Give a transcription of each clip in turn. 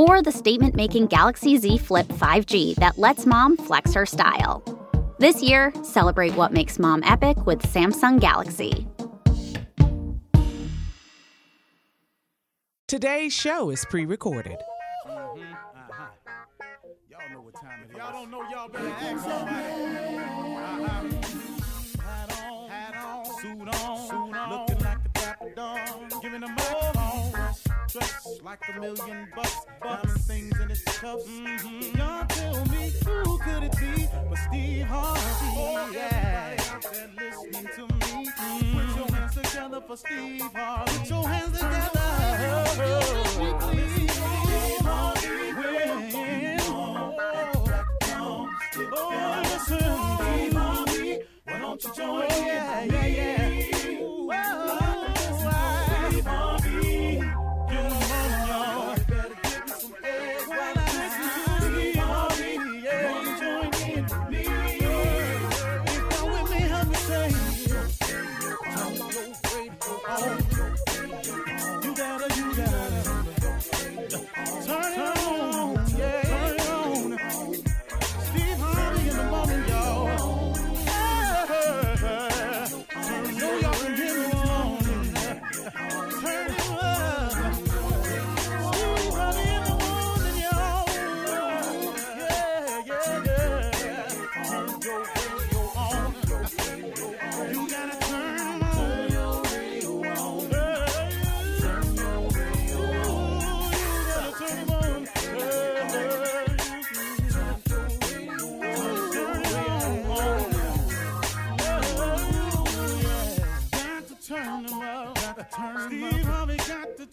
or the statement making Galaxy Z Flip 5G that lets mom flex her style. This year, celebrate what makes mom epic with Samsung Galaxy. Today's show is pre recorded. Mm-hmm. Uh-huh. Y'all know what time it is. Y'all don't know y'all better ask somebody. Like a million bucks, diamond things in its cuffs. Mm-hmm. Y'all tell me who could it be but Steve Harvey? Oh, yeah. Everybody listening to me, mm-hmm. put your hands together for Steve Harvey. Put your hands together. Oh, Steve Harvey. Oh, listen, Steve Harvey. Why don't you join in? Yeah, yeah, yeah.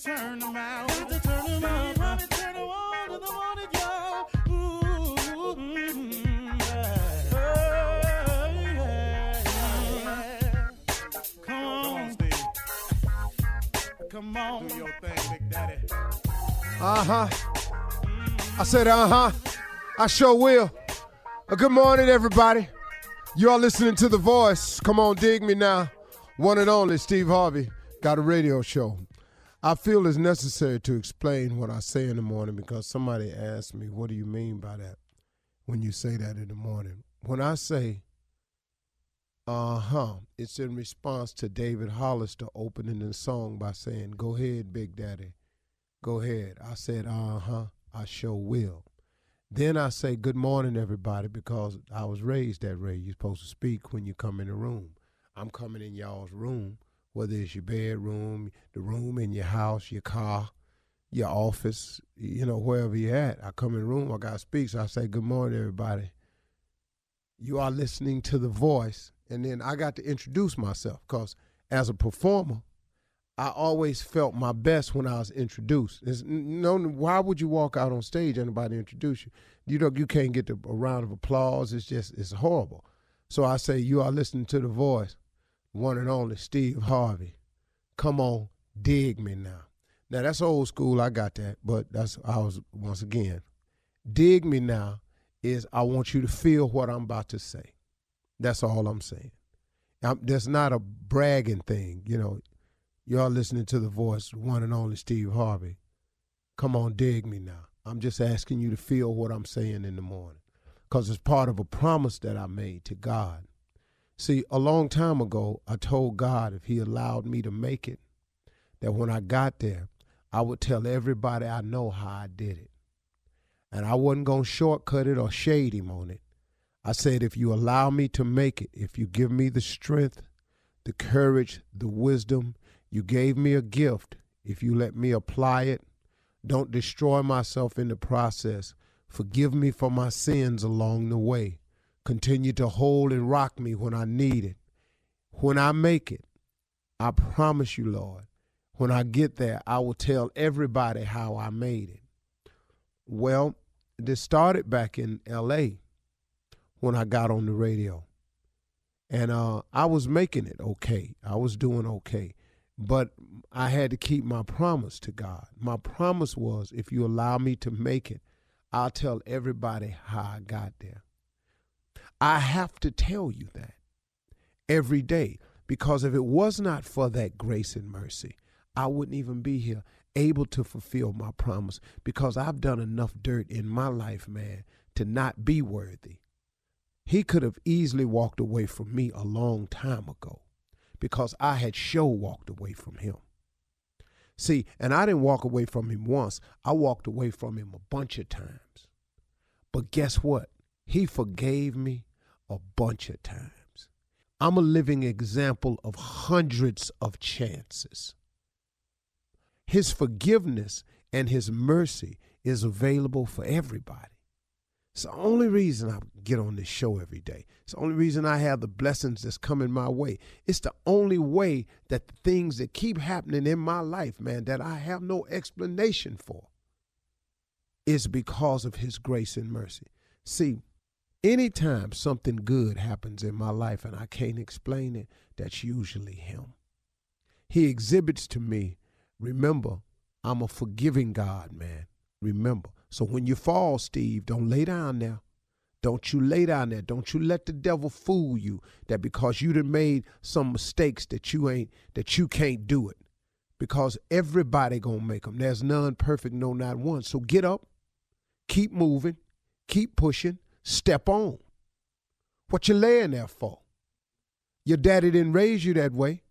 Turn out. Got to turn out. Steve Harvey turn on to the morning, y'all. Ooh, mm, yeah. Yeah, yeah. Come on, Steve. Come on. Do your thing, Big Daddy. Uh huh. I said, uh huh. I sure will. Uh, good morning, everybody. You are listening to The Voice. Come on, dig me now. One and only Steve Harvey got a radio show. I feel it's necessary to explain what I say in the morning because somebody asked me, What do you mean by that when you say that in the morning? When I say, uh huh, it's in response to David Hollister opening the song by saying, Go ahead, Big Daddy. Go ahead. I said, uh huh, I sure will. Then I say, Good morning, everybody, because I was raised that way. You're supposed to speak when you come in the room. I'm coming in y'all's room, whether it's your bedroom, the room in your house, your car, your office, you know, wherever you're at. I come in the room, I got to speak. So I say, Good morning, everybody. You are listening to the voice. And then I got to introduce myself because as a performer, I always felt my best when I was introduced. It's, no, why would you walk out on stage and nobody introduce you? You know, you can't get the, a round of applause. It's just, it's horrible. So I say, you are listening to the voice, one and only Steve Harvey. Come on, dig me now. Now that's old school. I got that, but that's I was once again. Dig me now is I want you to feel what I'm about to say. That's all I'm saying. I'm, that's not a bragging thing, you know. Y'all listening to the voice, one and only Steve Harvey. Come on, dig me now. I'm just asking you to feel what I'm saying in the morning because it's part of a promise that I made to God. See, a long time ago, I told God if He allowed me to make it, that when I got there, I would tell everybody I know how I did it. And I wasn't going to shortcut it or shade him on it. I said, if you allow me to make it, if you give me the strength, the courage, the wisdom, you gave me a gift. If you let me apply it, don't destroy myself in the process. Forgive me for my sins along the way. Continue to hold and rock me when I need it. When I make it, I promise you, Lord, when I get there, I will tell everybody how I made it. Well, this started back in LA when I got on the radio. And uh, I was making it okay. I was doing okay. But I had to keep my promise to God. My promise was if you allow me to make it, I'll tell everybody how I got there. I have to tell you that every day because if it was not for that grace and mercy, I wouldn't even be here able to fulfill my promise because I've done enough dirt in my life, man, to not be worthy. He could have easily walked away from me a long time ago because I had show walked away from him. See, and I didn't walk away from him once, I walked away from him a bunch of times. But guess what? He forgave me a bunch of times. I'm a living example of hundreds of chances. His forgiveness and his mercy is available for everybody. It's the only reason I get on this show every day. It's the only reason I have the blessings that's coming my way. It's the only way that the things that keep happening in my life, man, that I have no explanation for, is because of His grace and mercy. See, anytime something good happens in my life and I can't explain it, that's usually Him. He exhibits to me, remember, I'm a forgiving God, man. Remember, so when you fall, Steve, don't lay down there. Don't you lay down there. Don't you let the devil fool you that because you done made some mistakes that you ain't that you can't do it. Because everybody gonna make them. There's none perfect, no not one. So get up, keep moving, keep pushing, step on. What you laying there for? Your daddy didn't raise you that way.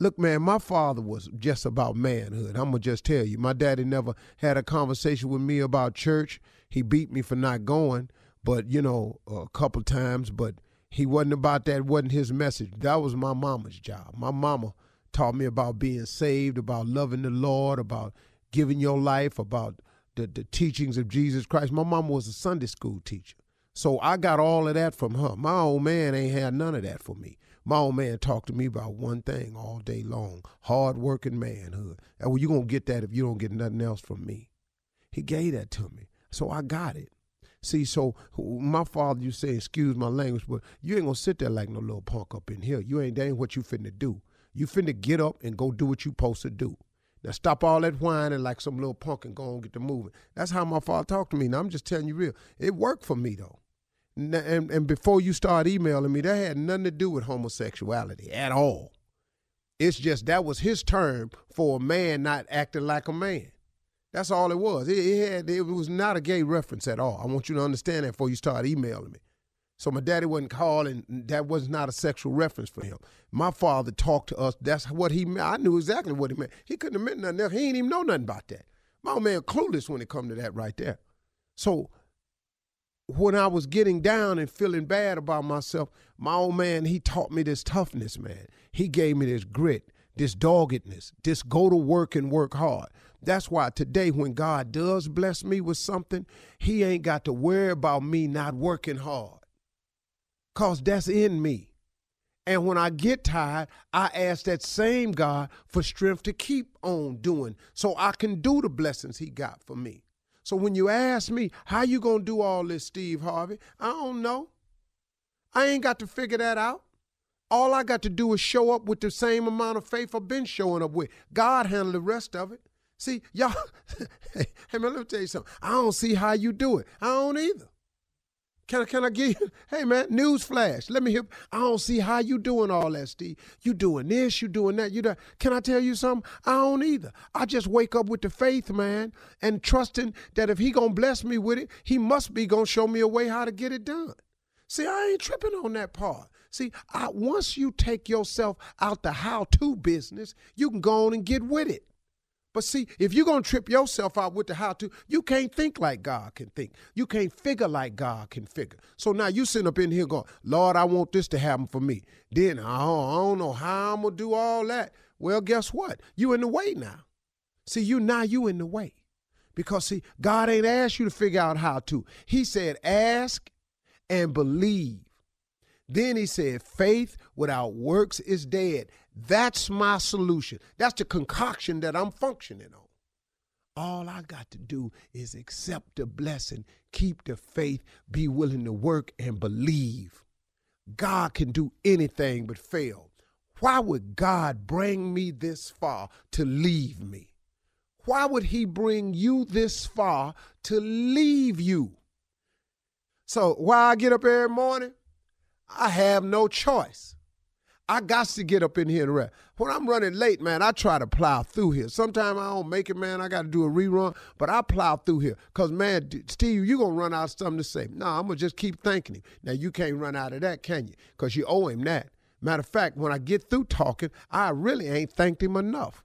Look, man, my father was just about manhood. I'm going to just tell you. My daddy never had a conversation with me about church. He beat me for not going, but, you know, a couple times, but he wasn't about that, wasn't his message. That was my mama's job. My mama taught me about being saved, about loving the Lord, about giving your life, about the, the teachings of Jesus Christ. My mama was a Sunday school teacher. So I got all of that from her. My old man ain't had none of that for me. My old man talked to me about one thing all day long hard working manhood. And well, you're going to get that if you don't get nothing else from me. He gave that to me. So I got it. See, so my father, you say, excuse my language, but you ain't gonna sit there like no little punk up in here. You ain't that ain't what you finna do. You finna get up and go do what you supposed to do. Now stop all that whining like some little punk and go and get the moving. That's how my father talked to me. Now I'm just telling you real. It worked for me though and, and before you start emailing me, that had nothing to do with homosexuality at all. It's just that was his term for a man not acting like a man. That's all it was. It, it, had, it was not a gay reference at all. I want you to understand that before you start emailing me. So my daddy wasn't calling. That was not a sexual reference for him. My father talked to us. That's what he meant. I knew exactly what he meant. He couldn't have meant nothing else. He didn't even know nothing about that. My old man clueless when it come to that right there. So when I was getting down and feeling bad about myself, my old man, he taught me this toughness, man. He gave me this grit, this doggedness, this go to work and work hard. That's why today, when God does bless me with something, he ain't got to worry about me not working hard. Cause that's in me. And when I get tired, I ask that same God for strength to keep on doing so I can do the blessings he got for me. So when you ask me, how you going to do all this, Steve Harvey? I don't know. I ain't got to figure that out. All I got to do is show up with the same amount of faith I've been showing up with. God handle the rest of it. See, y'all, hey man, let me tell you something. I don't see how you do it. I don't either. Can I, can I give you, hey man, news flash. Let me hear, I don't see how you doing all that, Steve. You doing this, you doing that, you Can I tell you something? I don't either. I just wake up with the faith, man, and trusting that if he gonna bless me with it, he must be gonna show me a way how to get it done. See, I ain't tripping on that part. See, I, once you take yourself out the how-to business, you can go on and get with it. But see, if you're going to trip yourself out with the how to, you can't think like God can think. You can't figure like God can figure. So now you sitting up in here going, Lord, I want this to happen for me. Then I don't, I don't know how I'm going to do all that. Well, guess what? You in the way now. See, you now you in the way. Because see, God ain't asked you to figure out how to. He said, ask and believe. Then he said, faith without works is dead. That's my solution. That's the concoction that I'm functioning on. All I got to do is accept the blessing, keep the faith, be willing to work and believe. God can do anything but fail. Why would God bring me this far to leave me? Why would He bring you this far to leave you? So, why I get up every morning? I have no choice. I got to get up in here and rest. When I'm running late, man, I try to plow through here. Sometimes I don't make it, man. I got to do a rerun, but I plow through here. Because, man, Steve, you're going to run out of something to say. No, I'm going to just keep thanking him. Now, you can't run out of that, can you? Because you owe him that. Matter of fact, when I get through talking, I really ain't thanked him enough.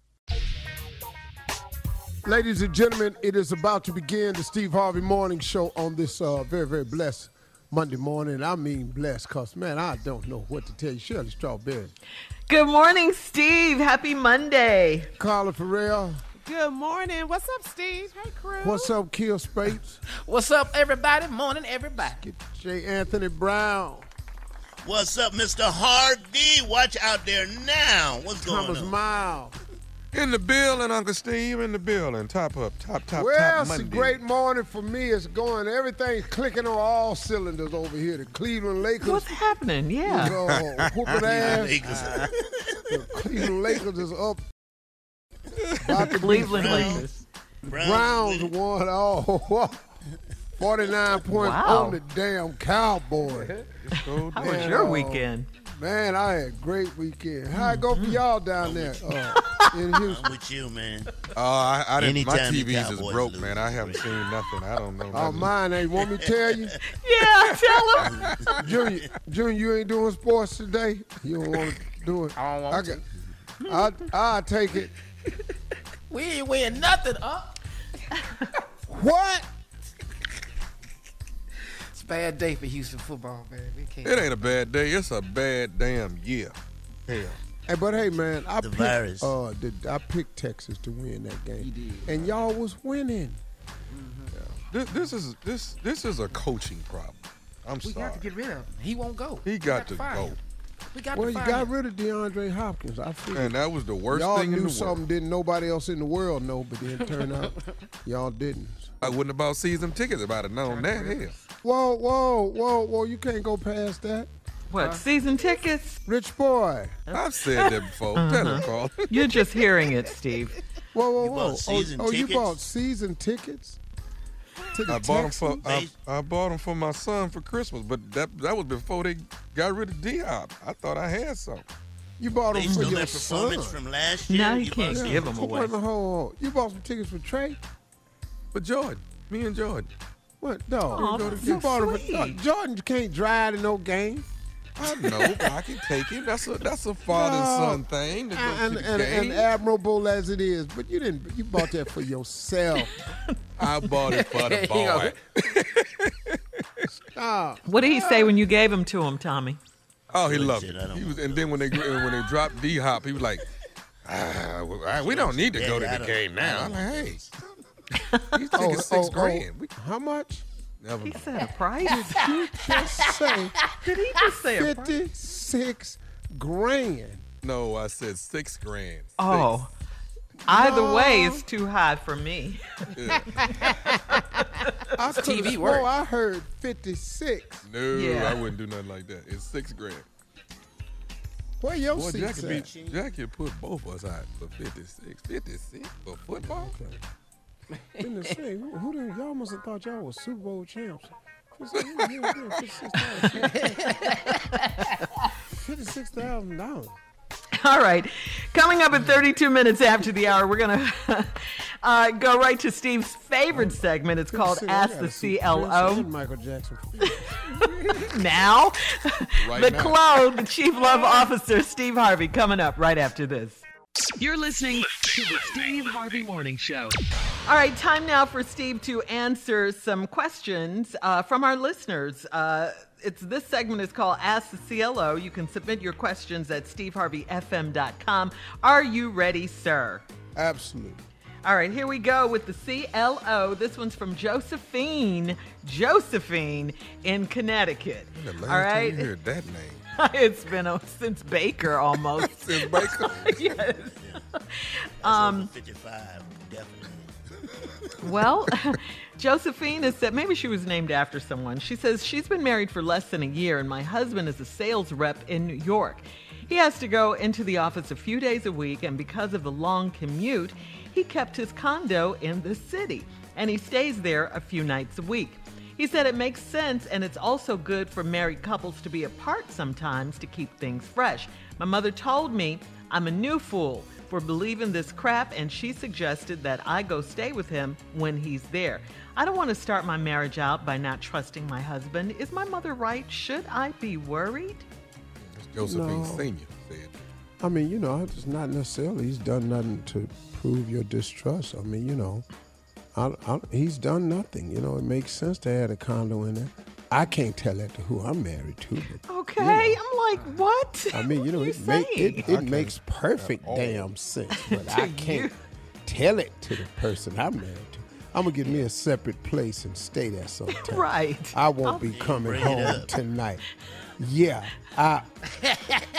Ladies and gentlemen, it is about to begin the Steve Harvey Morning Show on this uh, very, very blessed Monday morning. I mean blessed because, man, I don't know what to tell you. Shirley Strawberry. Good morning, Steve. Happy Monday. Carla Ferrell. Good morning. What's up, Steve? Hey, crew. What's up, Kier Spates? What's up, everybody? Morning, everybody. Get J. Anthony Brown. What's up, Mr. Harvey? Watch out there now. What's going on, Thomas on? Miles. In the building, Uncle Steve, in the building. Top up, top, top, well, top it's Monday. a great morning for me. It's going, everything's clicking on all cylinders over here. The Cleveland Lakers. What's happening? Yeah. uh, whooping ass. Lakers. The Cleveland Lakers is up. About to be Cleveland Brown. Lakers. Browns won all 49 points Wow. on the damn Cowboy. Go How was your uh, weekend? Man, I had a great weekend. How it go for y'all down there uh, in Houston? I'm with you, man. Uh, I, I didn't. My Anytime the TVs is Cowboys broke, lose, man. I haven't great. seen nothing. I don't know. Oh, nothing. mine ain't. Want me to tell you? Yeah, tell him. Junior, Junior, you ain't doing sports today? You don't want to do it? I don't want got, I, I'll take it. We ain't weighing nothing up. What? It's a bad day for Houston football, man. We can't. It ain't a bad day. It's a bad damn year. Hell. Hey, but hey, man, I The picked, virus. uh, the, I picked Texas to win that game, and y'all was winning. This, this is this this is a coaching problem. I'm We sorry. got to get rid of him. He won't go. He We got to fire go. him. We got Well, you got him. rid of DeAndre Hopkins. I figured and that was the worst y'all thing in knew something didn't nobody else in the world know, but then turn out y'all didn't. I wouldn't have bought season tickets about it known that. Hell. Whoa, whoa, whoa, whoa! You can't go past that, What, season tickets? rich boy. I've said that before. Uh-huh. Tell him, Carl. You're just hearing it, Steve. Whoa, whoa, You whoa! bought oh, season oh, you bought season tickets I bought them for I, I bought them for my son for Christmas, but that that was before they got rid of D Hop. I thought I had some. You bought them Based for your that son. performance from last year. Now you bought can't some- give them Wait a away. minute, hold on, hold. You bought some tickets for Trey? for Jordan, me and Jordan. What? No, Aw, you that's bought so them for sweet. uh, Jordan. can't drive to no game. I know, but I can take him. That's a that's a father and No. son thing. To go and, to the and, game. and admirable as it is, but you didn't. You bought that for yourself. I bought it for the Here you go. boy. Stop. What did he say when you gave him to him, Tommy? Oh, he What loved shit, it. I don't He was, and then when they when they dropped D Hop, he was like, ah, well, I- "We don't need to go to the game now." I'm like, "Hey, he's taking oh, six oh, oh. grand. We, How much? never He mind. said a price. You just say Did he just say a price? 56 grand. No, I said six grand. Six. Oh. Either way, it's too high for me. I could TV have work. swore I heard 56. No, Yeah. I wouldn't do nothing like that. It's six grand. Where your Boy, Jack seats could, at? be, Jack could put both of us out for 56. 56 for football? Finna say, who, who done, y'all must have thought y'all was Super Bowl champs. Fifty-six thousand dollars. All right. Coming up at 32 minutes after the hour, we're going to uh, go right to Steve's favorite segment. It's called Ask the CLO. Michael Jackson. Now, Right the now. clone, the Chief Love Officer, Steve Harvey, coming up right after this. You're listening to the Steve Harvey Morning Show. All right, time now for Steve to answer some questions uh, from our listeners. Uh, it's this segment is called Ask the CLO. You can submit your questions at steveharveyfm.com. Are you ready, sir? Absolutely. All right, here we go with the CLO. This one's from Josephine, Josephine in Connecticut. The last All time you heard that name. it's been uh, since Baker almost. Since Baker. yes. Um, 55, definitely. Well, Josephine has said maybe she was named after someone. She says she's been married for less than a year, and my husband is a sales rep in New York. He has to go into the office a few days a week, and because of the long commute, he kept his condo in the city, and he stays there a few nights a week. He said it makes sense, and it's also good for married couples to be apart sometimes to keep things fresh. My mother told me I'm a new fool for believing this crap, and she suggested that I go stay with him when he's there. I don't want to start my marriage out by not trusting my husband. Is my mother right? Should I be worried? Josephine No. Senior said. I mean, you know, it's not necessarily he's done nothing to prove your distrust. I mean, you know, I, I, he's done nothing. You know, it makes sense to add a condo in there. I can't tell that to who I'm married to, but Okay, I'm like, what? I mean, you know, What it, make, saying? it, it makes perfect oh. damn sense. But I can't tell it to the person I'm married to. I'm gonna get me a separate place and stay there sometime. Right. I won't be coming home up. tonight. Yeah. I.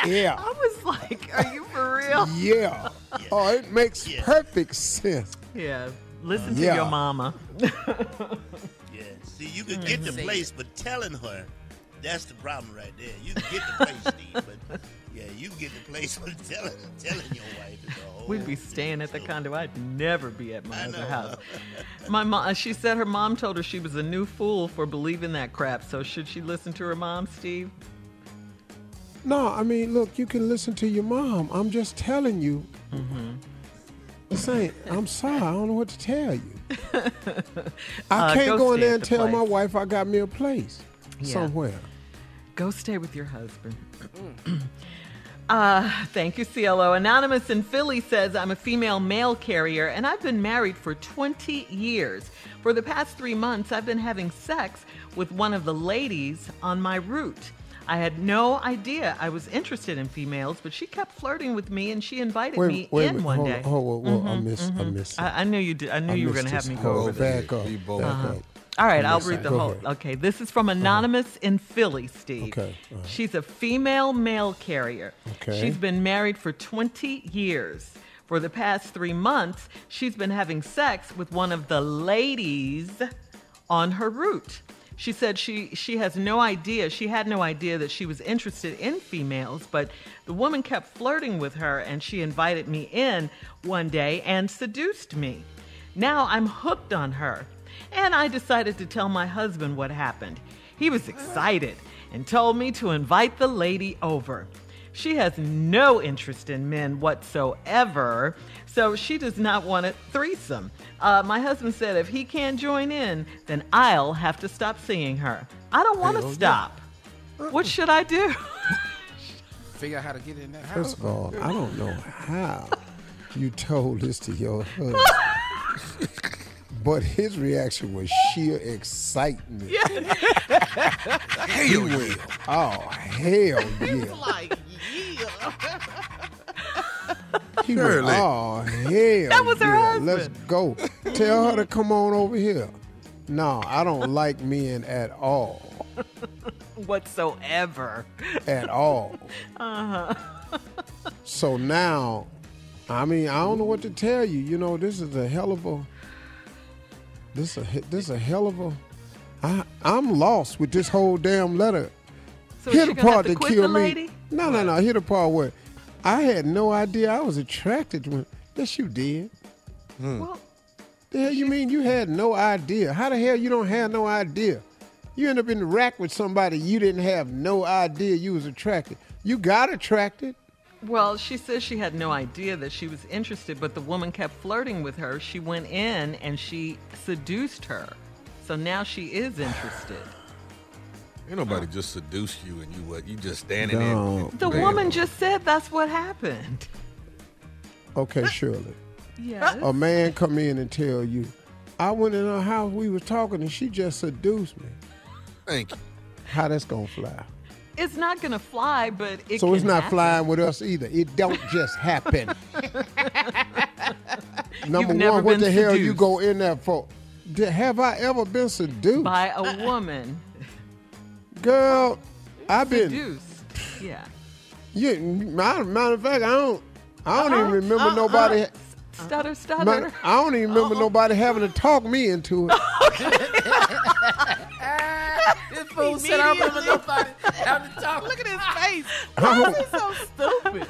Yeah. I was like, are you for real? Yeah. Oh, it makes Yeah. perfect sense. Yeah. Listen to Yeah. your mama. Yeah. See, you can mm-hmm. get the place, but telling her, that's the problem right there. You can get the place, Steve, but yeah, you can get the place, but telling telling your wife is a whole. We'd be staying at the condo. I'd never be at my I other house. My mom, uh, she said her mom told her she was a new fool for believing that crap. So should she listen to her mom, Steve? No, I mean, look, you can listen to your mom. I'm just telling you. Mm-hmm. Saying, I'm sorry, I don't know what to tell you. I Uh, can't go go in there and the tell my wife I got me a place Yeah. somewhere. Go stay with your husband. uh, thank you, CLO. Anonymous in Philly says, I'm a female mail carrier and I've been married for 20 years. For the past three months, I've been having sex with one of the ladies on my route. I had no idea I was interested in females, but she kept flirting with me and she invited me Wait, wait, in minute. one hold, day. Mm-hmm, Hold, hold, hold, I missed, I missed. I, I knew you did. I knew I you were going to have me whole go over thing. this. Back up. Back Uh-huh. up. All right, I I'll read the Go whole. ahead. Okay, this is from Anonymous in Philly, Steve. Okay, all right. She's a female mail carrier. Okay. She's been married for 20 years. For the past three months, she's been having sex with one of the ladies on her route. She said she she has no idea. She had no idea that she was interested in females, but the woman kept flirting with her and she invited me in one day and seduced me. Now I'm hooked on her. And I decided to tell my husband what happened. He was excited and told me to invite the lady over. She has no interest in men whatsoever, so she does not want a threesome. Uh, my husband said if he can't join in, then I'll have to stop seeing her. I don't want to Hell yeah. stop. What should I do? Figure out how to get in that house. First of all, I don't know how you told this to your husband. But his reaction was sheer excitement. Yeah. Hell He went, oh, hell yeah. like, yeah. He went, Shirley. oh, hell That was her yeah. Let's go. Tell her to come on over here. No, I don't like men at all. Whatsoever. At all. Uh-huh. So now, I mean, I don't know what to tell you. You know, this is a hell of a. This a this a hell of a. I I'm lost with this whole damn letter. So is Here she the part to that quit killed the me. No, no, no. Hit the part where I had no idea I was attracted to him. Yes, you did. Hmm. Well, The hell you mean you had no idea? How the hell you don't have no idea? You end up in the rack with somebody you didn't have no idea you was attracted. You got attracted. well, she says she had no idea that she was interested, but the woman kept flirting with her. She went in and she seduced her. So now she is interested. Ain't nobody just seduce you and you what? You just standing there. No. The Man. woman just said that's what happened. Okay, Shirley. Yes. A man come in and tell you, I went in her house, we was talking, and she just seduced me. Thank you. How that's gonna fly? It's not gonna fly, but it so it's can not happen. flying with us either. It don't just happen. Number never one, what been the hell you seduced. go in there for? Did- Have I ever been seduced? by a woman. Girl, I've been. Seduced. Yeah. Yeah, matter, matter of fact, I don't. I don't Uh-uh, even remember uh-uh. nobody. Stutter, stutter. matter- I don't even remember nobody having to talk me into it. This fool said I don't remember nobody having to talk. Look at his face. I Why is he so stupid?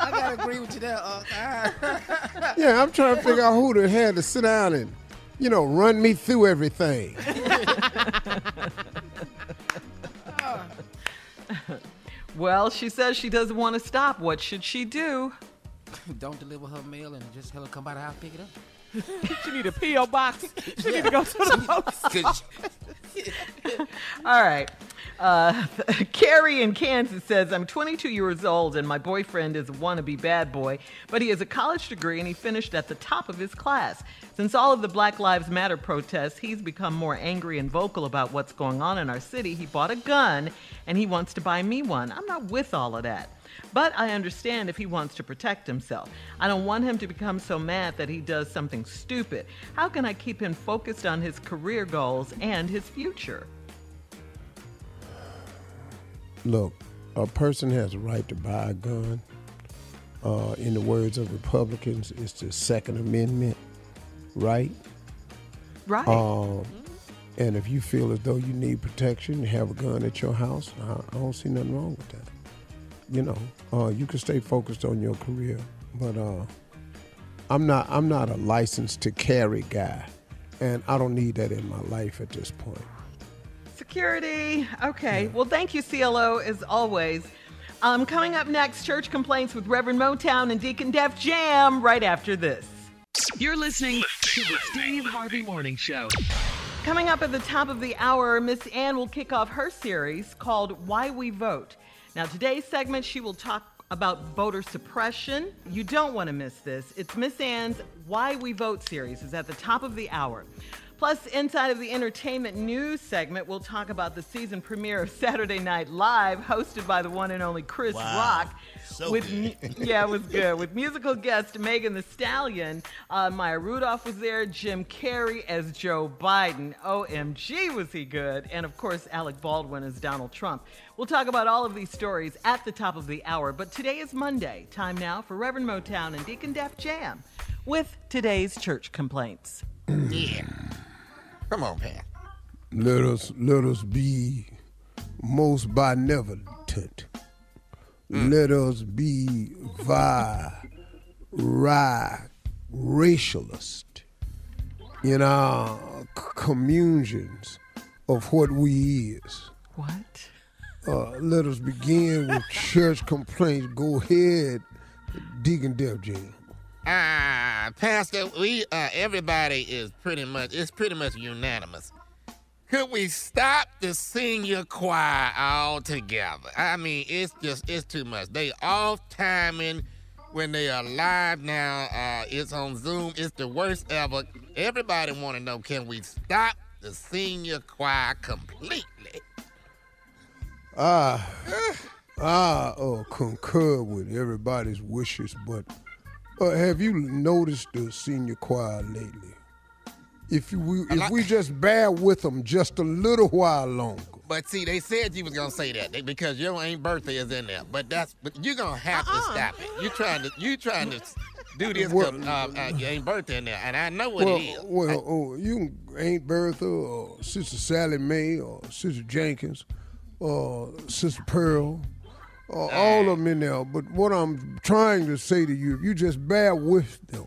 I gotta agree with you there. Uh, Yeah, I'm trying to figure out who the had to sit down and, you know, run me through everything. Well, she says she doesn't want to stop. What should she do? don't deliver her mail and just have her come by the house pick it up. She need a P.O. box. She need to go to the post. 'Cause All right. Uh, Carrie in Kansas says, I'm 22 years old and my boyfriend is a wannabe bad boy, but he has a college degree and he finished at the top of his class. Since all of the Black Lives Matter protests, he's become more angry and vocal about what's going on in our city. He bought a gun and he wants to buy me one. I'm not with all of that. But I understand if he wants to protect himself. I don't want him to become so mad that he does something stupid. How can I keep him focused on his career goals and his future? Look, a person has a right to buy a gun. Uh, in the words of Republicans, it's the Second Amendment, right? Right. Um, and if you feel as though you need protection, have a gun at your house. I, I don't see nothing wrong with that. You know, uh, you can stay focused on your career, but uh, I'm not. I'm not a licensed to carry guy, and I don't need that in my life at this point. Security. Okay. Well, thank you, CLO, as always. Um, coming up next, church complaints with Reverend Motown and Deacon Def Jam right after this. You're listening to the Steve Harvey Morning Show. Coming up at the top of the hour, Miss Ann will kick off her series called Why We Vote. Now, today's segment, she will talk about voter suppression. You don't want to miss this. It's Miss Ann's Why We Vote series is at the top of the hour. Plus, inside of the entertainment news segment, we'll talk about the season premiere of Saturday Night Live, hosted by the one and only Chris Wow. Rock. So with good. mu- yeah, it was good. With musical guest Megan Thee Stallion, uh, Maya Rudolph was there, Jim Carrey as Joe Biden. OMG, was he good? And of course, Alec Baldwin as Donald Trump. We'll talk about all of these stories at the top of the hour. But today is Monday. Time now for Reverend Motown and Deacon Def Jam with today's church complaints. yeah. Come on, Pat. Let us let us be most benevolent. Let us be vi ri racialist in our communions of what we is. What? Uh, let us begin with church complaints. Go ahead, Deacon Def Jam. Ah, Pastor, we uh, everybody is pretty much it's pretty much unanimous. Could we stop the senior choir altogether? I mean, it's just it's too much. They off timing when they are live now. Uh, it's on Zoom. It's the worst ever. Everybody want to know: Can we stop the senior choir completely? I uh, concur with everybody's wishes, but uh, have you noticed the senior choir lately? If we if we just bear with them just a little while longer, But see, they said you was gonna say that they- because your ain't birthday is in there. But that's but you're gonna have to stop it. You trying to you trying to do this Well- because uh, uh, your ain't birthday in there, and I know what well, it is. well, oh, you can- Aunt Bertha or Sister Sally Mae or Sister Jenkins or Sister Pearl, uh, all of them in there. But what I'm trying to say to you, if you just bear with them,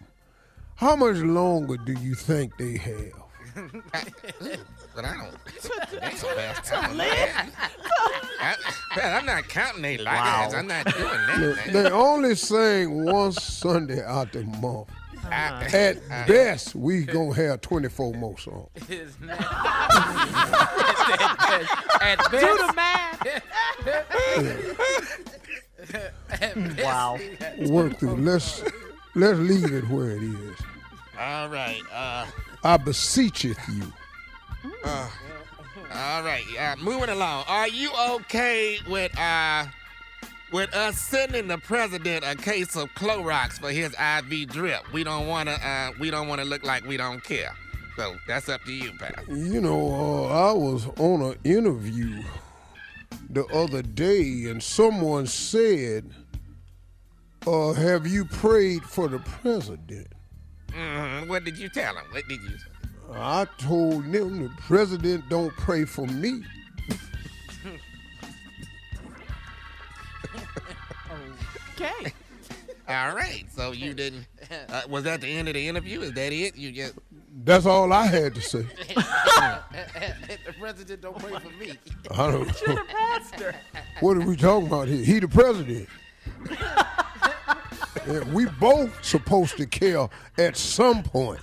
how much longer do you think they have? But I don't. That's so fast. I don't know. I, I, am not counting their lives. I'm not doing that. Look, they only sing one Sunday out the month. I- At best, we gonna have 24 more songs. It's not. At best, Do the math. Wow. Work through. Let's let's leave it where it is. all right. Uh, I beseecheth you. all right. Uh, moving along. Are you okay with uh with us sending the president a case of Clorox for his IV drip? We don't want to. Uh, we don't want to look like we don't care. So that's up to you, pal. You know, uh, I was on an interview the other day, and someone said, uh, "Have you prayed for the president?" hmm What did you tell him? What did you? say? I told them the president don't pray for me. Okay. All right. So you didn't. Uh, was that the end of the interview? Is that it? You just. That's all I had to say. the president don't pray for me. I don't You're know. the pastor. What are we talking about here? He the president. Yeah, we both supposed to care at some point.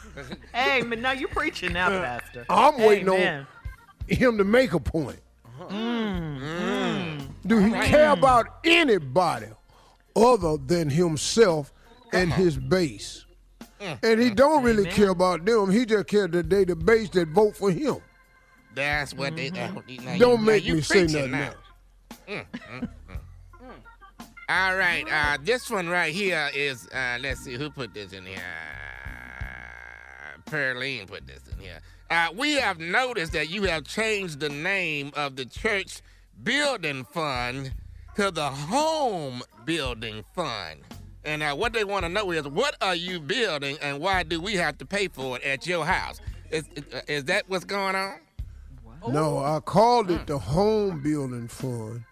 Hey, man, now you preaching now, pastor. I'm waiting Amen. on him to make a point. Mm. Do he care about anybody other than himself and his base? And he don't really care about them. He just cares that they the base that vote for him. That's what they. Mm-hmm. now you- Don't now make you me say nothing now. else. All right, uh, this one right here is. Uh, let's see who put this in here. Pearline put this in here. Uh, we have noticed that you have changed the name of the church building fund to the home building fund. And uh, what they want to know is, what are you building, and why do we have to pay for it at your house? Is, is, is that what's going on? No, I called it the home building fund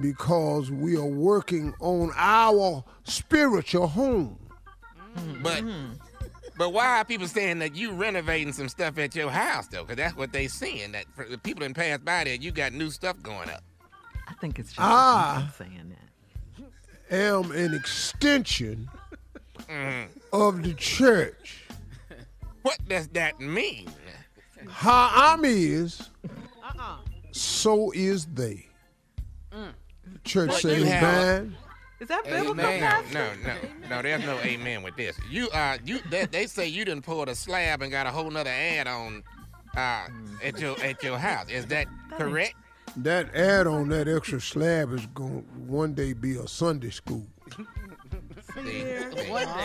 because we are working on our spiritual home. But but why are people saying that you renovating some stuff at your house though? Because that's what they're seeing. That for the people that pass by there, you got new stuff going up. I think it's just Ah. I'm saying that. Am an extension of the church. What does that mean? How I'm is, Uh-uh. so is they. The church But says you man. Is that biblical, No, pastor? no, no, no. There's no amen with this. You uh, you they, they say you didn't pull a slab and got a whole nother ad on uh at your at your house. Is that correct? That add on that extra slab is going to one day be a Sunday school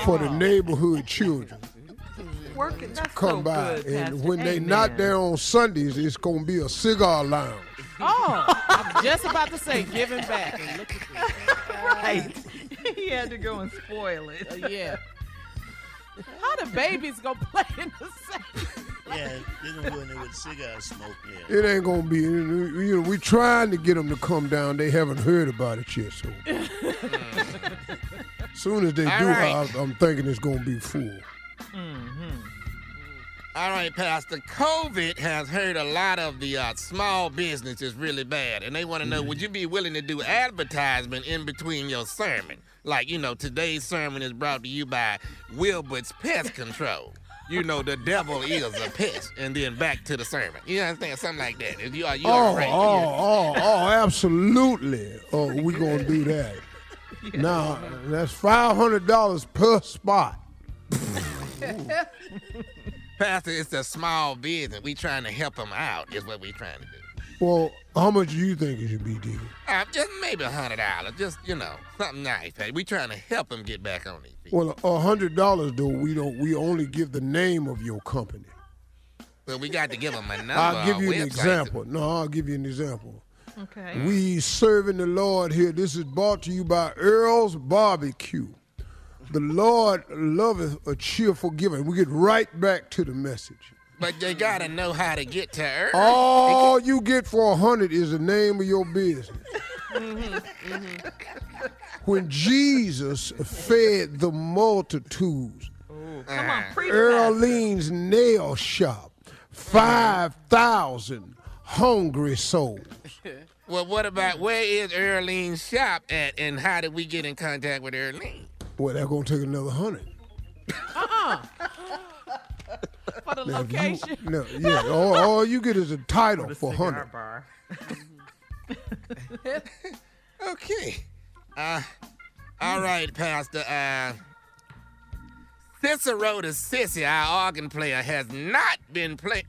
for the neighborhood children. Working. That's Come so by, good, and Pastor. when they Amen. not there on Sundays, it's going to be a cigar lounge. Oh, I'm just about to say giving back. And look at Right. he had to go and spoil it. Uh, yeah. How the babies gonna play in the same? Yeah, they're gonna go in there with cigar smoke. Yeah. It ain't gonna be. You know, we trying to get them to come down. They haven't heard about it yet. So, soon as they All do, right. I, I'm thinking it's gonna be full. All right, Pastor. COVID has hurt a lot of the uh, small businesses really bad, and they want to know: Would you be willing to do advertisement in between your sermon? Like, you know, today's sermon is brought to you by Wilbert's Pest Control. You know, the devil is a pest, and then back to the sermon. You understand? Something like that. If you are, you Oh, all right? oh, oh, oh, absolutely. Oh, we gonna do that. Now that's five hundred dollars per spot. Pastor, it's a small business. We trying to help them out. Is what we trying to do. Well, how much do you think it should be, Deacon? Uh, just maybe a hundred dollars. Just you know, something nice. Hey, we trying to help them get back on their feet. Well, a hundred dollars though. We don't. We only give the name of your company. Well, we got to give them a number. I'll give you an website. example. No, I'll give you an example. Okay. We serving the Lord here. This is brought to you by Earl's Barbecue. The Lord loveth a cheerful giver. We get right back to the message. But they gotta know how to get to Earth. All you get for a hundred is the name of your business. Mm-hmm. When Jesus fed the multitudes, Come on, preach. Earlene's nail shop, five thousand hungry souls. Well, what about where is Earlene's shop at, and how did we get in contact with Earlene? Well, that's gonna take another hundred. Uh-huh. For the Now, if you- location. no, yeah, all, all you get is a title for Cigar hundred. bar. Okay. Uh, all right, Pastor. Uh, Cicero the Sissy, our organ player, has not been play-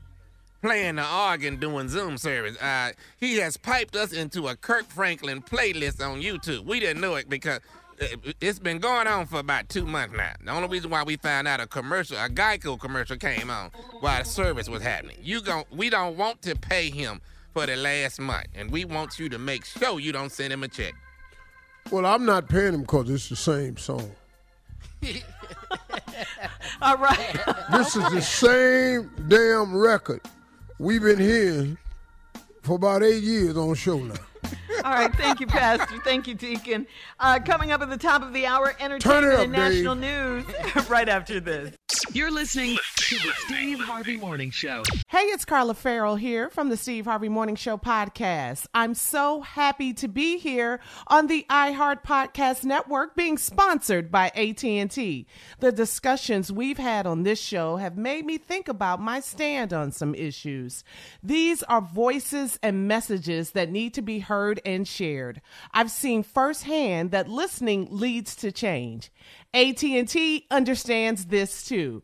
playing the organ doing Zoom service. Uh, he has piped us into a Kirk Franklin playlist on YouTube. We didn't know it because Uh, it's been going on for about two months now. The only reason why we found out a commercial, a Geico commercial came on while the service was happening. You gon' we don't want to pay him for the last month, and we want you to make sure you don't send him a check. Well, I'm not paying him because it's the same song. All right. This is the same damn record we've been hearing for about eight years on show now. All right. Thank you, Pastor. Thank you, Deacon. Uh, coming up at the top of the hour, entertainment up, and national news right after this. You're listening to the Steve Harvey Morning Show. Hey, it's Carla Ferrell here from the Steve Harvey Morning Show podcast. I'm so happy to be here on the iHeart Podcast Network being sponsored by AT&T. The discussions we've had on this show have made me think about my stand on some issues. These are voices and messages that need to be heard and shared. I've seen firsthand that listening leads to change. AT&T understands this too.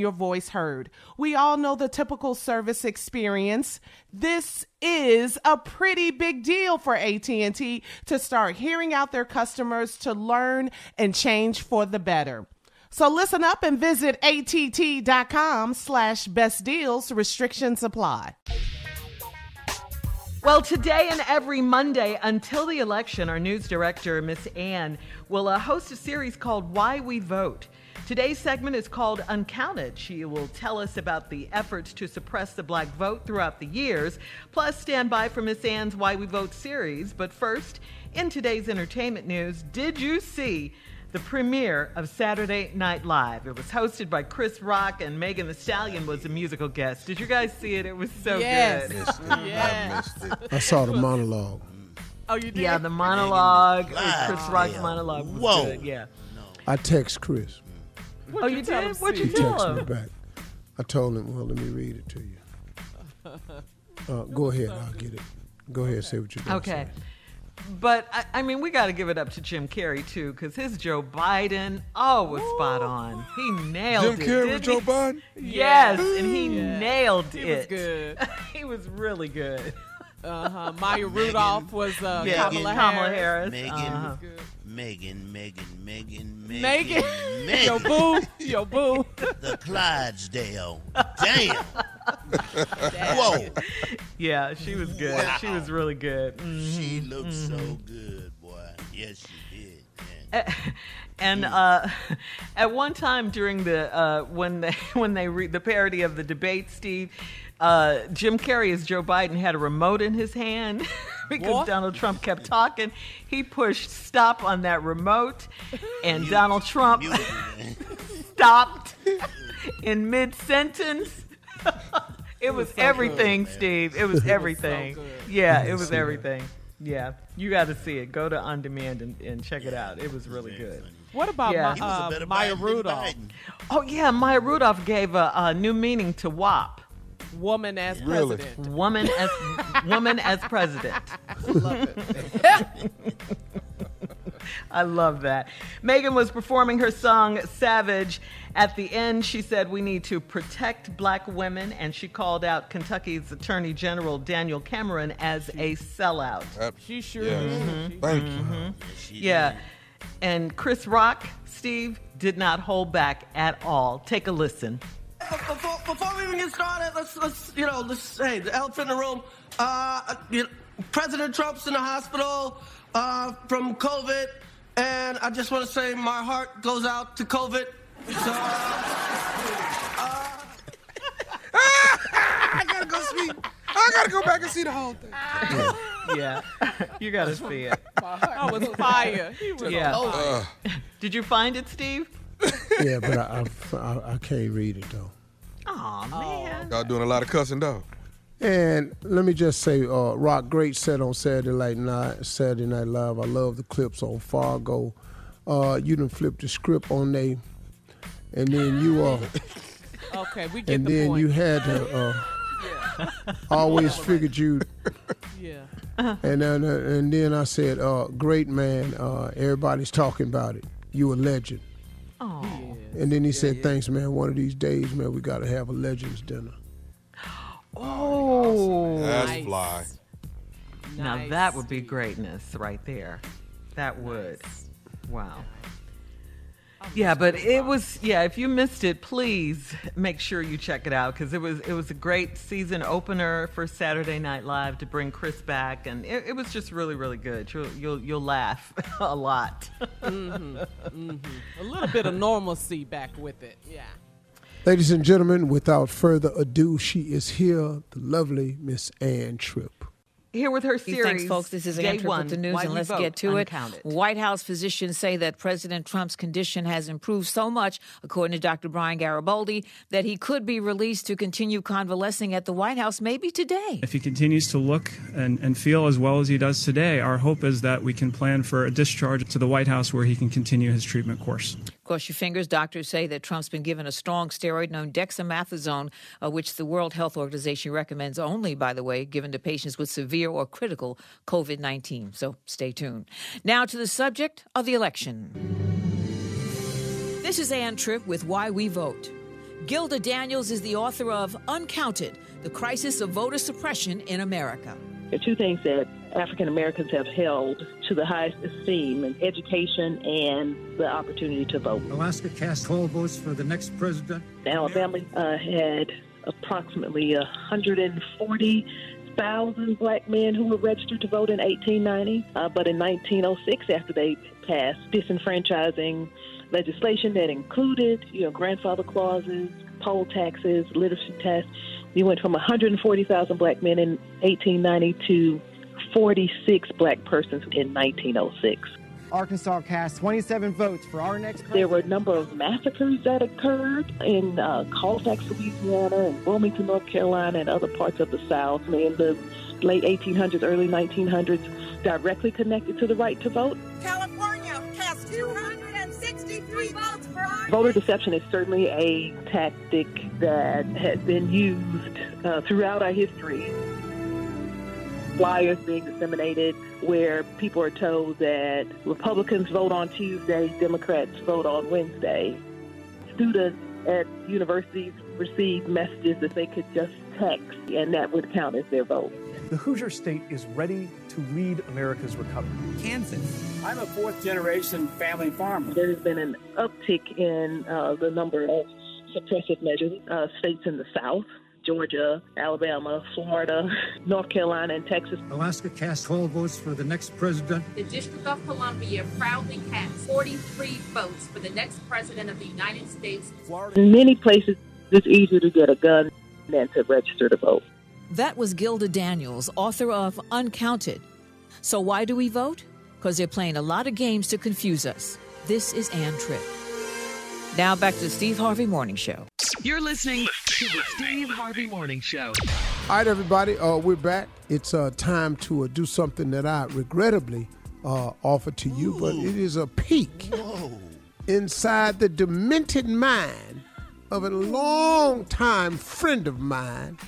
your voice heard. We all know the typical service experience. This is a pretty big deal for AT&T to start hearing out their customers to learn and change for the better. So listen up and visit att.com slash best deals. Restrictions apply. Well, today and every Monday until the election, our news director, Miss Ann, will uh, host a series called Why We Vote. Today's segment is called Uncounted. She will tell us about the efforts to suppress the black vote throughout the years, plus stand by for Miss Ann's Why We Vote series. But first, in today's entertainment news, did you see the premiere of Saturday Night Live? It was hosted by Chris Rock and Megan Thee Stallion was a musical guest. Did you guys see it? It was so Yes. good. Missed it. Yes. I missed it. I saw the monologue. Oh, you did? Yeah, the monologue, Live. Chris Rock's Yeah. monologue was Whoa. good. Yeah. I text Chris. Oh, you tell did? him, What'd Steve? you He tell texted me him? back. I told him, well, let me read it to you. Uh, go ahead, I'll get it. Go ahead, say what you're doing. Okay. But I, I mean, we got to give it up to Jim Carrey too, because his Joe Biden, oh, was spot on. He nailed Jim it. Jim Carrey with Joe? Biden? Yes, and he nailed it. He was good. he was really good. Uh-huh. Maya Rudolph was uh, Yeah, Kamala, Kamala Harris. Harris. Megan, uh-huh. Megan, Megan, Megan, Megan, Megan. Megan, Yo, boo. Yo, boo. the Clydesdale. Damn. Whoa. Yeah, she was good. She was really good. Mhm. She looked so good, boy. Yes, she did. Man. And uh, at one time during the uh, when they when they read the parody of the debate, Steve, uh, Jim Carrey as Joe Biden had a remote in his hand because Boy. Donald Trump kept talking. He pushed stop on that remote, and Donald Trump stopped in mid sentence. it was, so everything, good. Steve. It was everything. good. yeah, it was everything. Yeah, you got to see it. Go to on demand and, and check it out. It was really good. What about Yeah. Ma- He uh, Maya Rudolph? Oh yeah, Maya Rudolph gave a, a new meaning to WAP. Woman as Really? president. Woman as woman as president. I love it. I love that. Megan was performing her song Savage. At the end, she said, We need to protect black women, and she called out Kentucky's Attorney General Daniel Cameron as a sellout. That- She sure yes. is. She- Thank you. Yeah. And Chris Rock, Steve, did not hold back at all. Take a listen. Before, before we even get started, let's let's you know let's say the elephant in the room. Uh, you know, President Trump's in the hospital uh, from COVID, and I just want to say my heart goes out to COVID. So, I gotta go see. I gotta go back and see the whole thing. Yeah. you got to see it. I was fire. He was Yeah. on fire. Did you find it, Steve? yeah, but I, I, I, I can't read it though. Oh man. Y'all doing a lot of cussing though. And let me just say, uh, Rock great set on Saturday Night Night, Saturday Night Live. I love the clips on Fargo. Uh, you done flipped the script on they, and then you uh, Okay, we get and the then point. you had to. Uh, always figured you, yeah. and then uh, and then I said, uh, great man. Uh, everybody's talking about it. You a legend. Oh. And then he said, thanks, man. One of these days, man, we got to have a legends dinner. Oh. That's Nice. fly. Now Nice. that would be greatness right there. That would. Wow. Yeah, but it was yeah. If you missed it, please make sure you check it out because it was it was a great season opener for Saturday Night Live to bring Chris back, and it, it was just really really good. You'll you'll, you'll laugh a lot. Mm-hmm, mm-hmm. A little bit of normalcy back with it. Yeah. Ladies and gentlemen, without further ado, she is here, the lovely Miss Ann Tripp. Here with her series. Thanks, folks. This is Day One, with the news, Why and let's Vote get to it. Uncounted. White House physicians say that President Trump's condition has improved so much, according to Dr. Brian Garibaldi, that he could be released to continue convalescing at the White House maybe today. If he continues to look and, and feel as well as he does today, our hope is that we can plan for a discharge to the White House where he can continue his treatment course. Cross your fingers. Doctors say that Trump's been given a strong steroid known dexamethasone, uh, which the World Health Organization recommends only, by the way, given to patients with severe or critical COVID 19. So stay tuned. Now to the subject of the election. This is Ann Tripp with Why We Vote. Gilda Daniels is the author of Uncounted The Crisis of Voter Suppression in America. Are two things that African Americans have held to the highest esteem in education and the opportunity to vote. Alaska cast 12 votes for the next president. Alabama uh, had approximately 140,000 black men who were registered to vote in 1890. Uh, but in 1906, after they passed disenfranchising legislation that included, you know, grandfather clauses, poll taxes, literacy tests, you went from 140,000 black men in 1890 to 46 black persons in 1906. Arkansas cast 27 votes for our next There were a number of massacres that occurred in uh, Colfax, Louisiana, and Wilmington, North Carolina, and other parts of the South in the late 1800s, early 1900s, directly connected to the right to vote. California cast 263 votes for our Voter deception is certainly a tactic that has been used uh, throughout our history. Flyers being disseminated where people are told that Republicans vote on Tuesday, Democrats vote on Wednesday. Students at universities received messages that they could just text, and that would count as their vote. The Hoosier State is ready to lead America's recovery. Kansas. I'm a fourth generation family farmer. There has been an uptick in uh, the number of suppressive measures. Uh, states in the South, Georgia, Alabama, Florida, North Carolina, and Texas. Alaska cast 12 votes for the next president. The District of Columbia proudly cast 43 votes for the next president of the United States. In many places, it's easier to get a gun than to register to vote. That was Gilda Daniels, author of Uncounted So why do we vote? Because they're playing a lot of games to confuse us. This is Ann Tripp. Now back to the Steve Harvey Morning Show. You're listening to the Steve Harvey Morning Show. All right, everybody, uh, we're back. It's uh, time to uh, do something that I regrettably uh, offer to you, but it is a peek inside the demented mind of a long-time friend of mine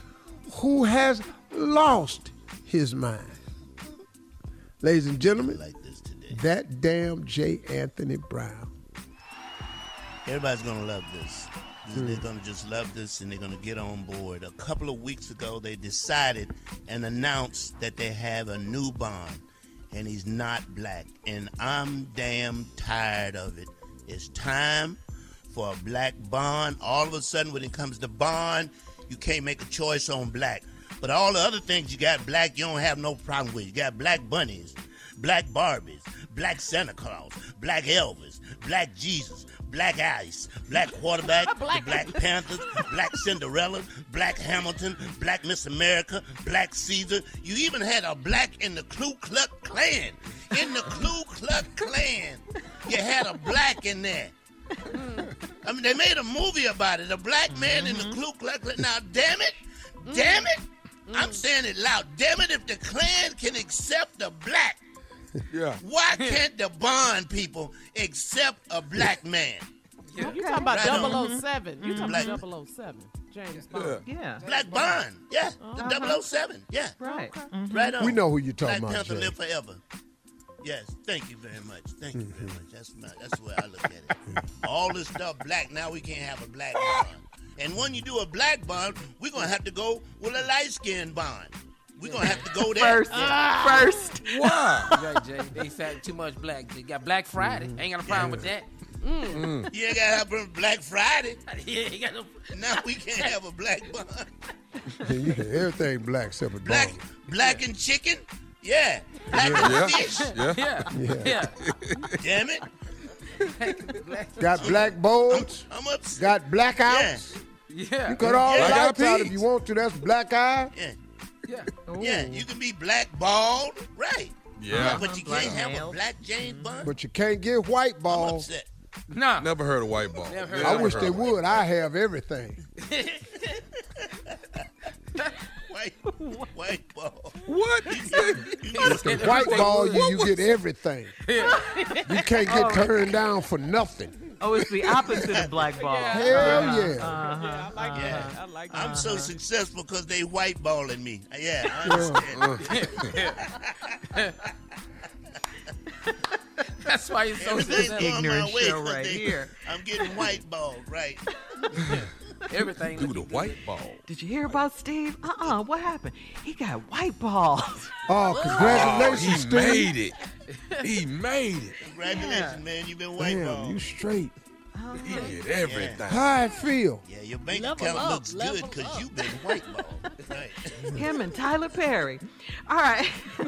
who has lost his mind. Ladies and gentlemen, that damn J. Anthony Brown. Everybody's gonna love this. They're gonna just love this and they're gonna get on board. A couple of weeks ago, they decided and announced that they have a new bond, and he's not black. And I'm damn tired of it. It's time for a black bond. All of a sudden, when it comes to bond, you can't make a choice on black. But all the other things you got black, you don't have no problem with. You got black bunnies, black Barbies, black Santa Claus, black Elvis, black Jesus, black Ice, black quarterback, black, the black Panthers, black Cinderella, black Hamilton, black Miss America, black Caesar. You even had a black in the Ku Klux Klan. In the Ku Klux Klan, you had a black in there. I mean, they made a movie about it. A black man in the mm-hmm. Ku Klux Klan. Now, damn it, damn it, mm. I'm saying it loud. Damn it, if the Klan can accept a black, Yeah. why can't the Bond people accept a black man? You talking about Right on. 007. Mm-hmm. You talking mm-hmm. Black- about 007. James Bond. Yeah. Black Bond. Yeah. Uh-huh. The 007. Yeah. Right. Mm-hmm. Right on. We know who you're talking Black about, Panther Jay. live forever. Yes. Thank you very much. Thank you very much. That's my, that's the way I look at it. All this stuff black. Now we can't have a black bond. And when you do a black bond, we're gonna have to go with a light skinned bond. We're gonna have to go there. First. Ah. First. Why? Right, Jay. They said too much black. They got Black Friday. Mm-hmm. Ain't got a problem with that. Mm. mm. you ain't gotta have Black Friday. yeah, no. Now we can't have a black bond. Yeah, everything black except for Black, Bond. black and chicken. Yeah. Black Yeah. and fish. Yeah. Yeah. Yeah. Yeah. Damn it. Got black bulbs. I'm upset. Got blackouts. Yeah. You cut all Yeah. the Black lights out if you want to. That's black eye. Yeah. Yeah. Yeah, you can be black bald, right? Yeah. But you Black can't have a black Jane mm-hmm. Bond. But you can't get white I'm balls. upset. Nah. Never heard of white ball. Never heard I wish they white would. I have everything. White, white ball. What? With the white ball, you, you get everything. You can't get turned down for nothing. Oh, it's the opposite of black ball. Hell yeah. Uh-huh, yeah, I like Yeah. that. I like that. I'm so Uh-huh. successful because they white balling me. Uh, yeah, I understand. Uh-huh. That's why you're so successful. Ignorant way show 'cause right they- here. I'm getting white balled, right? Everything. Through the white ball. Did you hear about Steve? Uh-uh. What happened? He got white balls. Oh, Oh, congratulations, he Steve. made it. He made it. Congratulations, man. You've been white Damn, balled. you straight. He did everything. How I feel? Yeah, your bank Level account up, looks good because you've been white balled. Right. Him and Tyler Perry. All right.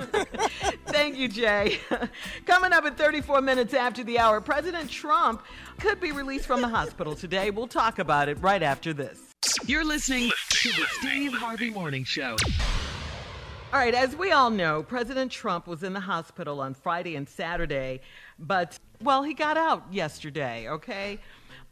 Thank you, Jay. Coming up at 34 minutes after the hour, President Trump could be released from the hospital today. We'll talk about it right after this. You're listening to the Steve Harvey Morning Show. All right, as we all know, President Trump was in the hospital on Friday and Saturday, but, well, he got out yesterday, okay?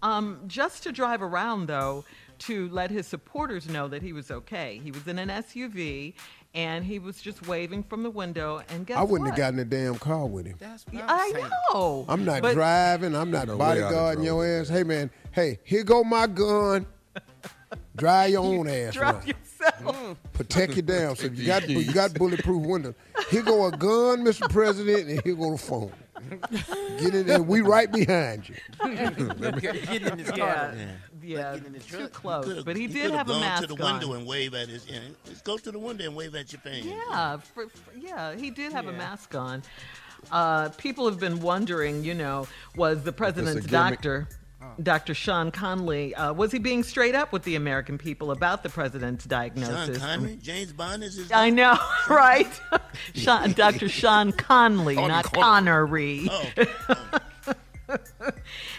Um, just to drive around, though, to let his supporters know that he was okay. He was in an SUV and he was just waving from the window, and guess I wouldn't what? have gotten a damn car with him. That's what I'm I know. I'm not but- driving. I'm not No way I'd bodyguarding your ass. Hey, man. Hey, here go my gun. Dry your own ass. Drive around. yourself. Protect your damn self. You got you got bulletproof windows. Here go a gun, Mr. President, and here go the phone. Get in there. We right behind you. Get in this Yeah, car. yeah, Get in the too truck. close. Could've- But he you did could've have a gone mask to the on. window and wave at his. Yeah, just go to the window and wave at your fans. Yeah, for, for- yeah, he did have a mask on. Uh, people have been wondering, you know, was the president's gimmick? doctor, Dr. Sean Conley, uh, was he being straight up with the American people about the president's diagnosis? Sean? Connery, James Bond is his. I know, right? Sean, Dr. Sean Conley, Sean not Connery. Connery. Oh,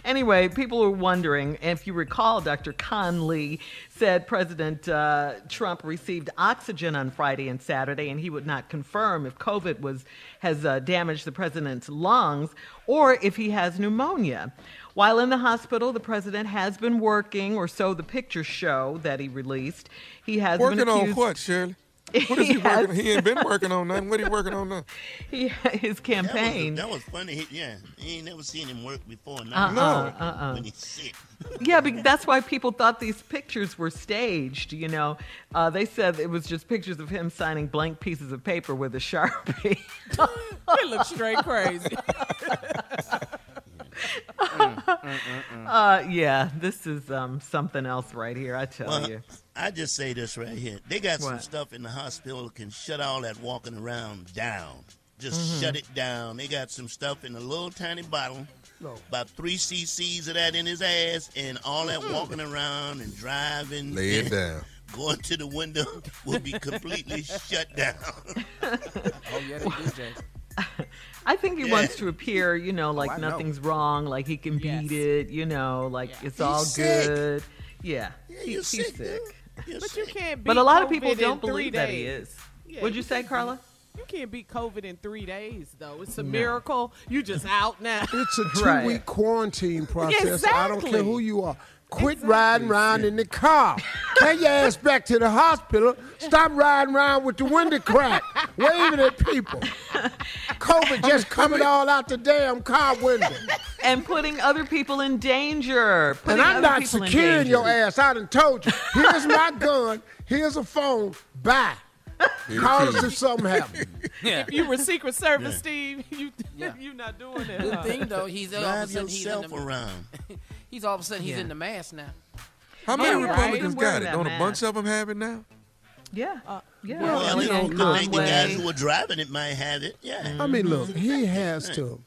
Anyway, people are wondering if you recall, Dr. Conley said President uh, Trump received oxygen on Friday and Saturday, and he would not confirm if COVID was has uh, damaged the president's lungs or if he has pneumonia. While in the hospital, the president has been working, or so the pictures show that he released. He has Working been on what, Shirley? What is he, He has- working? He ain't been working on nothing. What are he working on now? He, his campaign. That was, that was funny. He, yeah, he ain't never seen him work before. Uh-uh, Now uh-uh. when he's sick. yeah, but that's why people thought these pictures were staged. You know, uh, they said it was just pictures of him signing blank pieces of paper with a sharpie. it looks straight crazy. Uh, yeah, this is um, something else right here. I tell Well, you. I just say this right here. They got some stuff in the hospital that can shut all that walking around down. Just Mhm. shut it down. They got some stuff in a little tiny bottle, about three cc's of that in his ass, and all that walking around and driving. Lay it down. Going to the window will be completely shut down. Oh yeah, they do, Jay. I think he Yeah. wants to appear, you know, like oh, I know. nothing's wrong, like he can beat it, you know, like it's He's all sick. good. Yeah, he- you're he's sick, sick. But you can't beat But a lot of people don't three believe that he is. Yeah, What'd you say, Carla? You can't beat COVID in three days, though. It's a No. miracle. You just out now. It's a two Right. week quarantine process. I don't care who you are. Quit riding around in the car. Take your ass back to the hospital. Stop riding around with the window cracked, waving at people. COVID just coming all out the damn car window. And putting other people in danger. And I'm not people securing your ass. I done told you. Here's my gun. Here's a phone. Bye. Here Call us if something happens. Yeah. If you were Secret Service, Yeah. Steve, you Yeah. you not doing that. Good huh? thing though, he's all of a Drive sudden he's in yourself the, around. He's all of a sudden he's Yeah. in the mask now. How many Yeah. Republicans Wearing got it? Don't a bunch of them have it now? Yeah. Uh, yeah. Well, Well, you you know, know, look, the, the guys who were driving it might have it. Yeah. I mean, look, he has to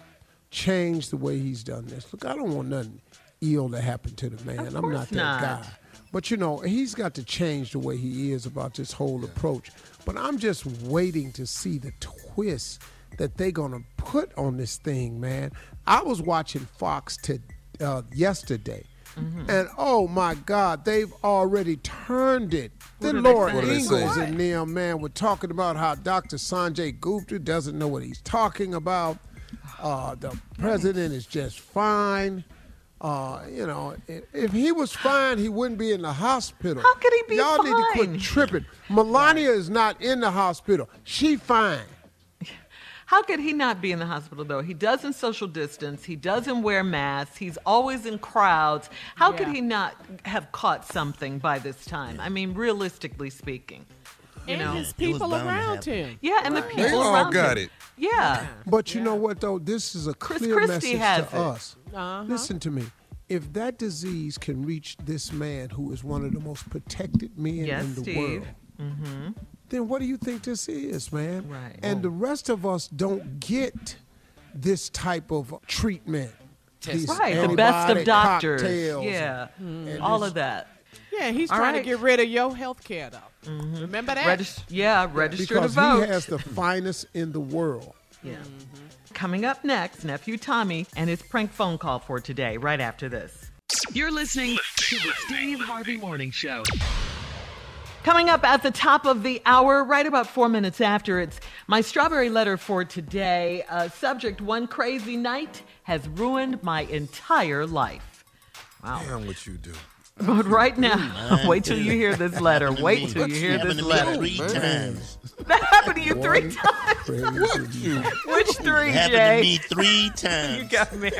change the way he's done this. Look, I don't want nothing ill to happen to the man. Of I'm not that not. guy. But you know, he's got to change the way he is about this whole approach. But I'm just waiting to see the twist that they're gonna put on this thing, man. I was watching Fox to uh, yesterday. Mm-hmm. And oh my God, they've already turned it. What Then do Laura say? What do they say? Ingalls and them, man, were talking about how Dr. Sanjay Gupta doesn't know what he's talking about. Uh, the president is just fine. Uh, you know, if, if he was fine, he wouldn't be in the hospital. How could he be Y'all need to quit tripping. Melania is not in the hospital. She fine. How could he not be in the hospital though? He doesn't social distance. He doesn't wear masks. He's always in crowds. How could he not have caught something by this time? I mean, realistically speaking, you and know. his people around him. Yeah, and the people They all around got him. it. Yeah. But you know what though? This is a Chris clear Christie message has to it. us. Uh-huh. Listen to me. If that disease can reach this man who is one of the most protected men Yes, in the Steve. world, Mm-hmm. Then what do you think this is, man? Right. And the oh. rest of us don't get this type of treatment. These Right. The best of doctors. Yeah. and mm. All this- of that. Yeah, he's All trying right. to get rid of your health care, though. Mm-hmm. Remember that? Regis- yeah, register because to vote. he has the finest in the world. Yeah. Mm-hmm. Coming up next, nephew Tommy and his prank phone call for today, right after this. You're listening to the Steve Harvey Morning Show. Coming up at the top of the hour, right about four minutes after, it's my strawberry letter for today. Uh, subject One crazy night has ruined my entire life. Wow. Damn what you do. But right now, Mine wait till you hear this letter. Wait till you hear this letter. three times. That happened to you three times. crazy night. Which three, It happened Jay? to me three times. You got married.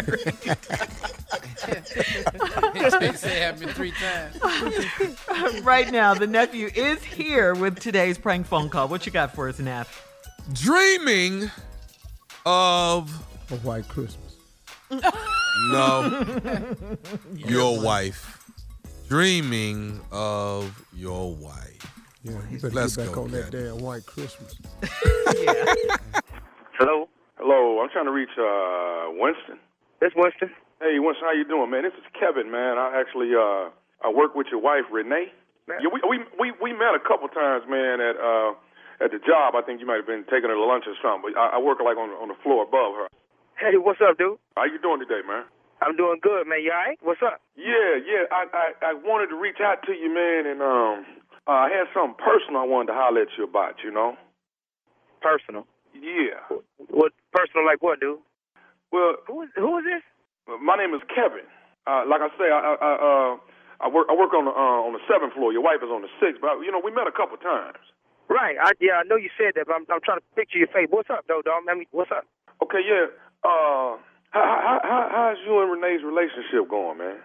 they say it happened three times. right now, the nephew is here with today's prank phone call. What you got for us, Neff? Dreaming of A white Christmas. no your wife. Dreaming of your wife. Yeah, you better Let's get back go, on that Daddy. damn white Christmas. yeah. Hello? Hello, I'm trying to reach uh Winston. It's Winston. Hey Winston, how you doing, man? This is Kevin, man. I actually uh I work with your wife, Renee. Yeah, we we we, we met a couple times, man, at uh at the job. I think you might have been taking her to lunch or something. But I, I work like on on the floor above her. Hey, what's up, dude? How you doing today, man? I'm doing good, man. You all right? What's up? Yeah, yeah. I, I I wanted to reach out to you, man, and um, uh, I had something personal I wanted to holler at you about. You know. Personal. Yeah. What personal? Like what, dude? Well, Who is who is this? my name is Kevin. Uh, like I say, I I, I, uh, I work I work on the uh, on the seventh floor. Your wife is on the sixth, but you know we met a couple times. Right. I yeah, I know you said that, but I'm I'm trying to picture your face. What's up, though, dog? I mean, what's up? Okay, yeah. Uh, how how how how's you and Renee's relationship going, man?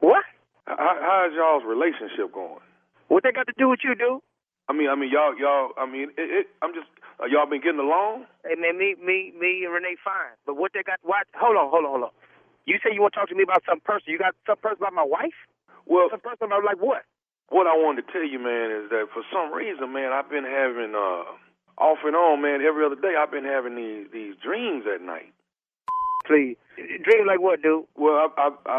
What? How, how's y'all's relationship going? What they got to do with you, dude? I mean, I mean, y'all, y'all. I mean, it, it, I'm just. Uh, y'all been getting along? Hey man, me me me and Renee fine. But what they got? What? Hold on, hold on, hold on. You say you want to talk to me about some person? You got some person about my wife? Well, some person about like what? What I wanted to tell you, man, is that for some reason, man, I've been having uh off and on, man. Every other day, I've been having these these dreams at night. Please, dream like what, dude? Well, I, I, I,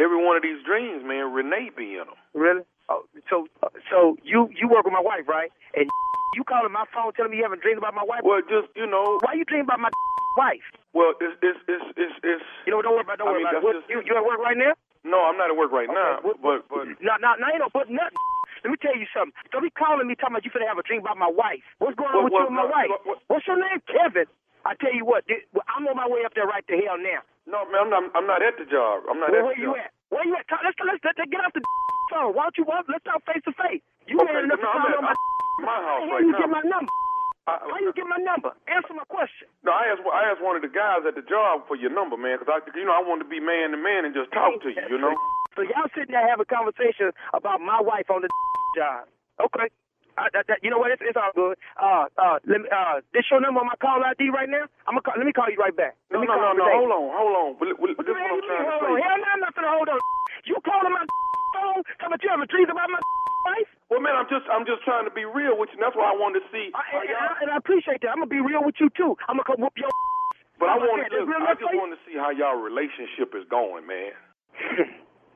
every one of these dreams, man, Renee be in them. Really? Oh, so so you you work with my wife, right? And you calling my phone telling me you haven't dreamed about my wife? Well, just you know. Why you dreaming about my wife? Well, it's it's it's it's, it's You know, don't worry about. Don't I worry mean, about What, just- you you at work right now? No, I'm not at work right now, but but No, no, no, ain't no but nothing. Let me tell you something. Don't be calling me talking about you finna have a dream about my wife. What's going on What- with you and my what- wife? what- what- What's your name, Kevin? I tell you what, this- I'm on my way up there right to hell now. no, man, I'm not I'm not at the job. I'm not Well, at where you at? Where you at? Let's let's, let's, let's get off the phone. Why don't you walk? Let's talk face to face. You Okay, man enough no, I'm call at- on my I'm my house How right you now. get my number? How you get my number? Answer my question. No, I asked I asked one of the guys at the job for your number, man, because I you know I wanted to be man to man and just talk to you, you know. So y'all sitting there having a conversation about my wife on the job. Okay. Uh, that, that, you know what? It's, it's all good. Uh, uh, let me, uh, this your number on my call ID right now? I'm gonna call, let me call you right back. No, me no, call no, no. Hold on, hold on. But, but, but this is what I'm trying to Hold say. on. Hell no, I'm not gonna hold on. You calling my phone? Talking about you have a dream about my wife? Well, man, I'm just I'm just trying to be real with you. and That's why I wanted to see. I, and, and, I, and I appreciate that. I'm gonna be real with you too. I'm gonna come whoop your. But I I'm gonna wanted say, to, real I just wanted to see how y'all relationship is going, man.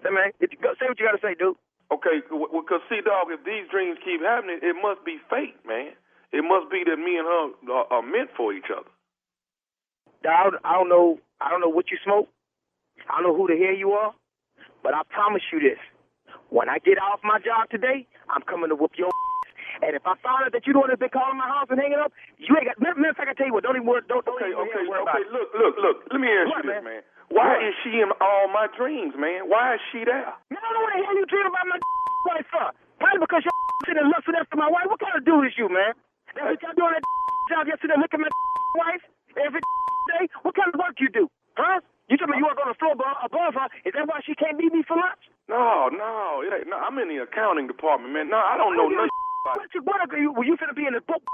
Hey man, if you say what you gotta say, dude. Okay, because see, dog, if these dreams keep happening, it must be fate, man. It must be that me and her are, are meant for each other. I don't, I don't know. I don't know what you smoke. I don't know who the hell you are. But I promise you this: when I get off my job today, I'm coming to whoop your. And if I find out that you the one that's been calling my house and hanging up, you ain't got. Matter of fact, I tell you what, don't even worry. Don't, don't Okay, even okay, worry about okay. it. Look, look, look. Let me ask What, you this, man? man. Why is she in all my dreams, man? Why is she there? Man, I don't know what the hell you dream about my wife for. Probably because you're sitting and lusting after my wife. What kind of dude is you, man? That's what y'all doing that job yesterday, looking at my wife every day? What kind of work you do? Huh? You told me you work on the floor above, her. Is that why she can't meet me for lunch? No, no, it ain't. No, I'm in the accounting department, man. No, I don't know nothing. about What you, what are you, well, you finna be in the book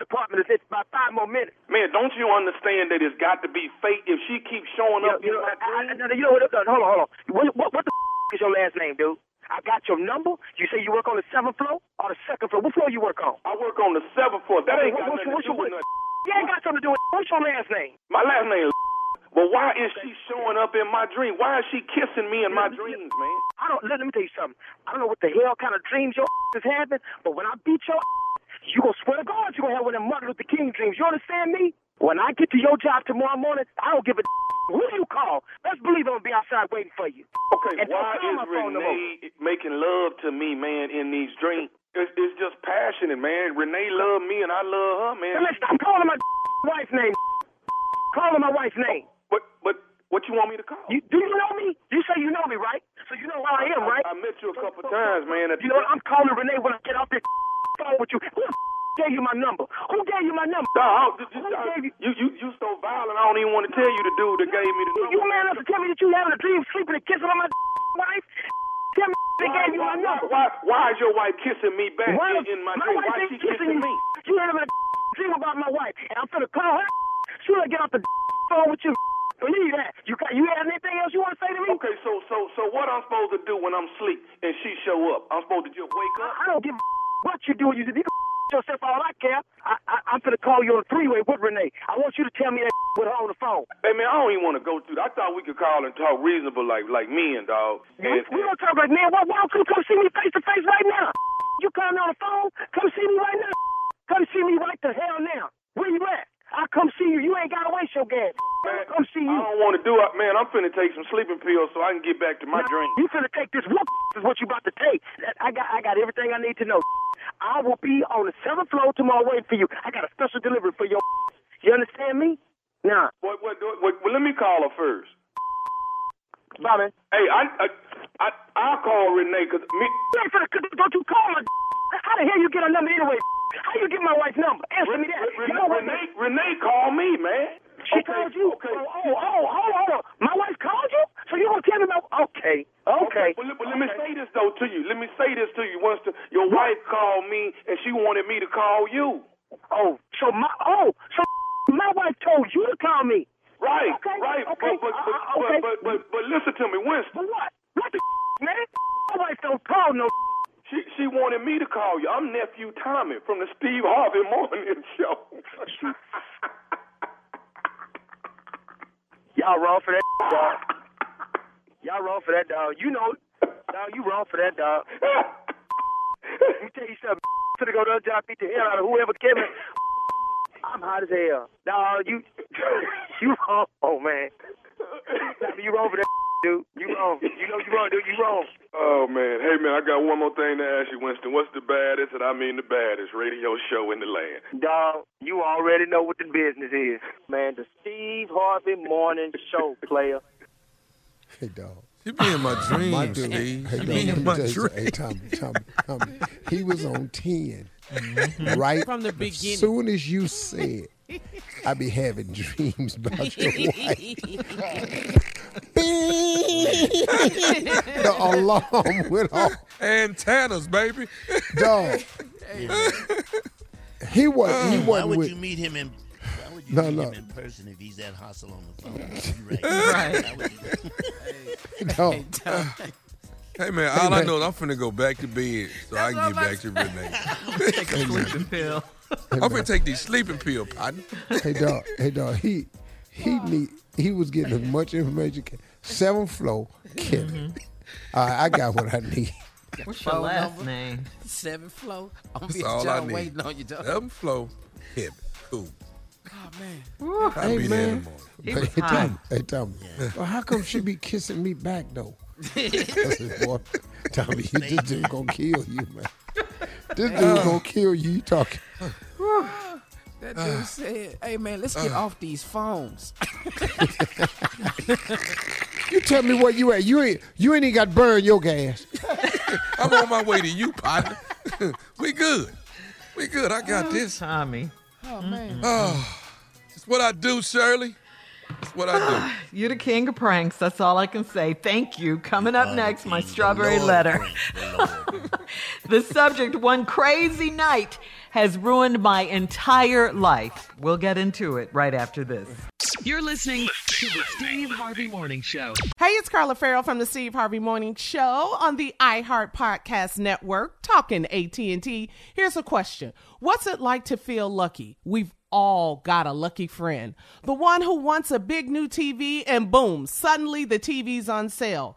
department in about five more minutes. Man, don't you understand that it's got to be fate if she keeps showing up You know, I, I, dreams? I- you know what? Hold on, hold on. What, what, what the is your last name, dude? I got your number. You say you work on the seventh floor or the second floor? What floor you work on? I work on the seventh floor. That ain't got what's- nothing to do with nothing. You ain't got something to do with What's your last name? My last name is But why is she showing up in my dream? Why is she kissing me in my dreams, man? I don't. Let, let me tell you something. I don't know what the hell kind of dreams your is having, but when I beat your you gonna swear to God you gonna have one of them Martin Luther King dreams. You understand me? When I get to your job tomorrow morning, I don't give a who you call. Let's believe I'm gonna be outside waiting for you. Okay, And why is my phone no more. Renee making love to me, man, in these dreams? It's, it's just passionate, man. Renee love me and I love her, man. Hey, man, stop calling my wife's name. Calling my wife's name. But but what you want me to call? You, do you know me? You say you know me, right? So you know who I am, right? I, met you a couple times, man. You know what? I'm calling Renee when I get off this phone with you. Who gave you my number? Who gave you my number? Dog, uh, gave you? you, you you so violent. I don't even want to tell you the dude that gave me the number. You man enough to tell me that you having a dream, sleeping, and kissing on my wife? Tell me they gave you my number. Why, why is your wife kissing me back Why- in, in my, my dream? wife Why ain't she kissing me? You having a dream about my wife, and I'm finna call her. She gonna get off the phone with you. Believe that. You got you have anything else you want to say to me? Okay, so so so what I'm supposed to do when I'm asleep and she show up? I'm supposed to just wake up? I don't give a what you do. You you can yourself all I care. I, I I'm finna call you on a three way with Renee. I want you to tell me that with her on the phone. Hey man, I don't even want to go through that. I thought we could call and talk reasonable like like men, dog. We, we gonna talk like man. Why, why don't you come see me face to face right now? You calling me on the phone? Come see me right now. Come see me right the hell now. Where you at? I'll come see you. You ain't gotta waste your gas. Man, come see you. I don't want to do it, man. I'm finna take some sleeping pills so I can get back to my Now, dream. You finna take this whoop is what you about to take. I got I got everything I need to know. I will be on the seventh floor tomorrow waiting for you. I got a special delivery for your You understand me? Nah. What, what, what, well, let me call her first. Bobby. Hey, I, I, I, I'll call Renee because me. You ain't finna, don't you call her. How the hell you get her number anyway? How you get my wife's number? Answer me that. Renee, You know what? Renee, Renee called me, man. She called you? Oh, oh, oh, hold, hold on. My wife called you? So you gonna tell me my... Okay, okay. Well, let, well, let me say this though to you. Let me say this to you. Once the, your wife called me and she wanted me to call you. Oh, so my oh, so my wife told you to call me. Right, Okay, right. okay, But, but, uh, but, uh, okay. but, but, but, but listen to me, Winston. But what? What the man? My wife don't call no. She she wanted me to call you. I'm nephew Tommy from the Steve Harvey Morning Show. Y'all wrong for that, dog. Y'all wrong for that, dog. You know, dog. You wrong for that, dog. Let me tell you something. Finna go to the job, beat the hell out of whoever Kevin. I'm hot as hell, dog. You, you wrong, oh man. You wrong for that, dude. You wrong. You know you wrong, dude. You wrong. oh man, hey man, I got one more thing to ask you, Winston. What's the baddest, and I mean the baddest radio show in the land? Dog, you already know what the business is. Man, the Steve Harvey Morning Show, player. Hey, dog. You be in my dreams, My dude, Steve. hey, You dog, be let in my tell you something. Hey. Tommy, Tommy, Tommy. He was on 10. Mm-hmm. Right? From the beginning. As beginning. soon as you said, I be having dreams about your wife. the alarm went off. Antennas, baby. Dog. He was he Why wasn't would with you meet him in? Why would you No, meet no. him in person if he's that hostile on the phone? You Right. Why would you- dog. Hey man, all I know is I'm finna go back to bed so I can get back to Renee. Take a sleeping pill. I'm finna take these sleeping pill, partner. Hey dog, hey dog, he he need he was getting as much information. Can. Seventh floor, Kevin. All right, I got what I need. What's your last number? name? Seventh Flow. I'm gonna That's be all at I need. waiting on you, dog. Seventh floor, Kevin. Cool. Oh man. I'll Hey be there in man, the morning. He was hey hot. Tommy, hey Tommy. Well, how come she be kissing me back though? I said, Boy, Tommy, you, this dude gonna kill you, man. This dude gonna kill you. You talking? That dude said, "Hey man, let's get uh. off these phones." You tell me where you at. You ain't you ain't even got to burn your gas. I'm on my way to you, partner. we good. We good. I got uh, this. Tommy. oh man. Oh, it's what I do, Shirley. It's what I You're the king of pranks. That's all I can say. Thank you. Coming up next, my strawberry Lord letter. The The subject, one crazy night, has ruined my entire life. We'll get into it right after this. You're listening to the Steve Harvey Morning Show. Hey, it's Carla Ferrell from the Steve Harvey Morning Show on the iHeart Podcast Network, talking AT&T. Here's a question. What's it like to feel lucky? We've all got a lucky friend. The one who wants a big new TV and boom, suddenly the TV's on sale.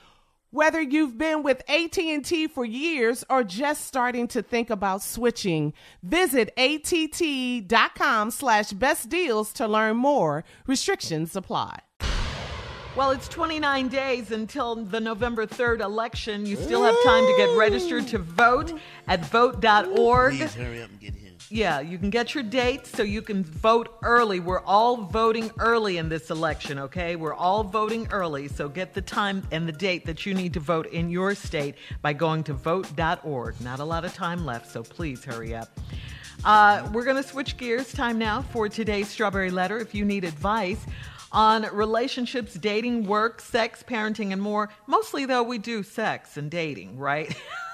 Whether you've been with AT&T for years or just starting to think about switching, visit att.com slash best deals to learn more. Restrictions apply. Well, it's 29 days until the November 3rd election. You still have time to get registered to vote at vote.org. Please hurry up and get here. Yeah, you can get your dates so you can vote early. We're all voting early in this election, okay? We're all voting early, so get the time and the date that you need to vote in your state by going to vote.org. Not a lot of time left, so please hurry up. Uh, we're going to switch gears. Time now for today's Strawberry Letter. If you need advice on relationships, dating, work, sex, parenting, and more, mostly though, we do sex and dating, right?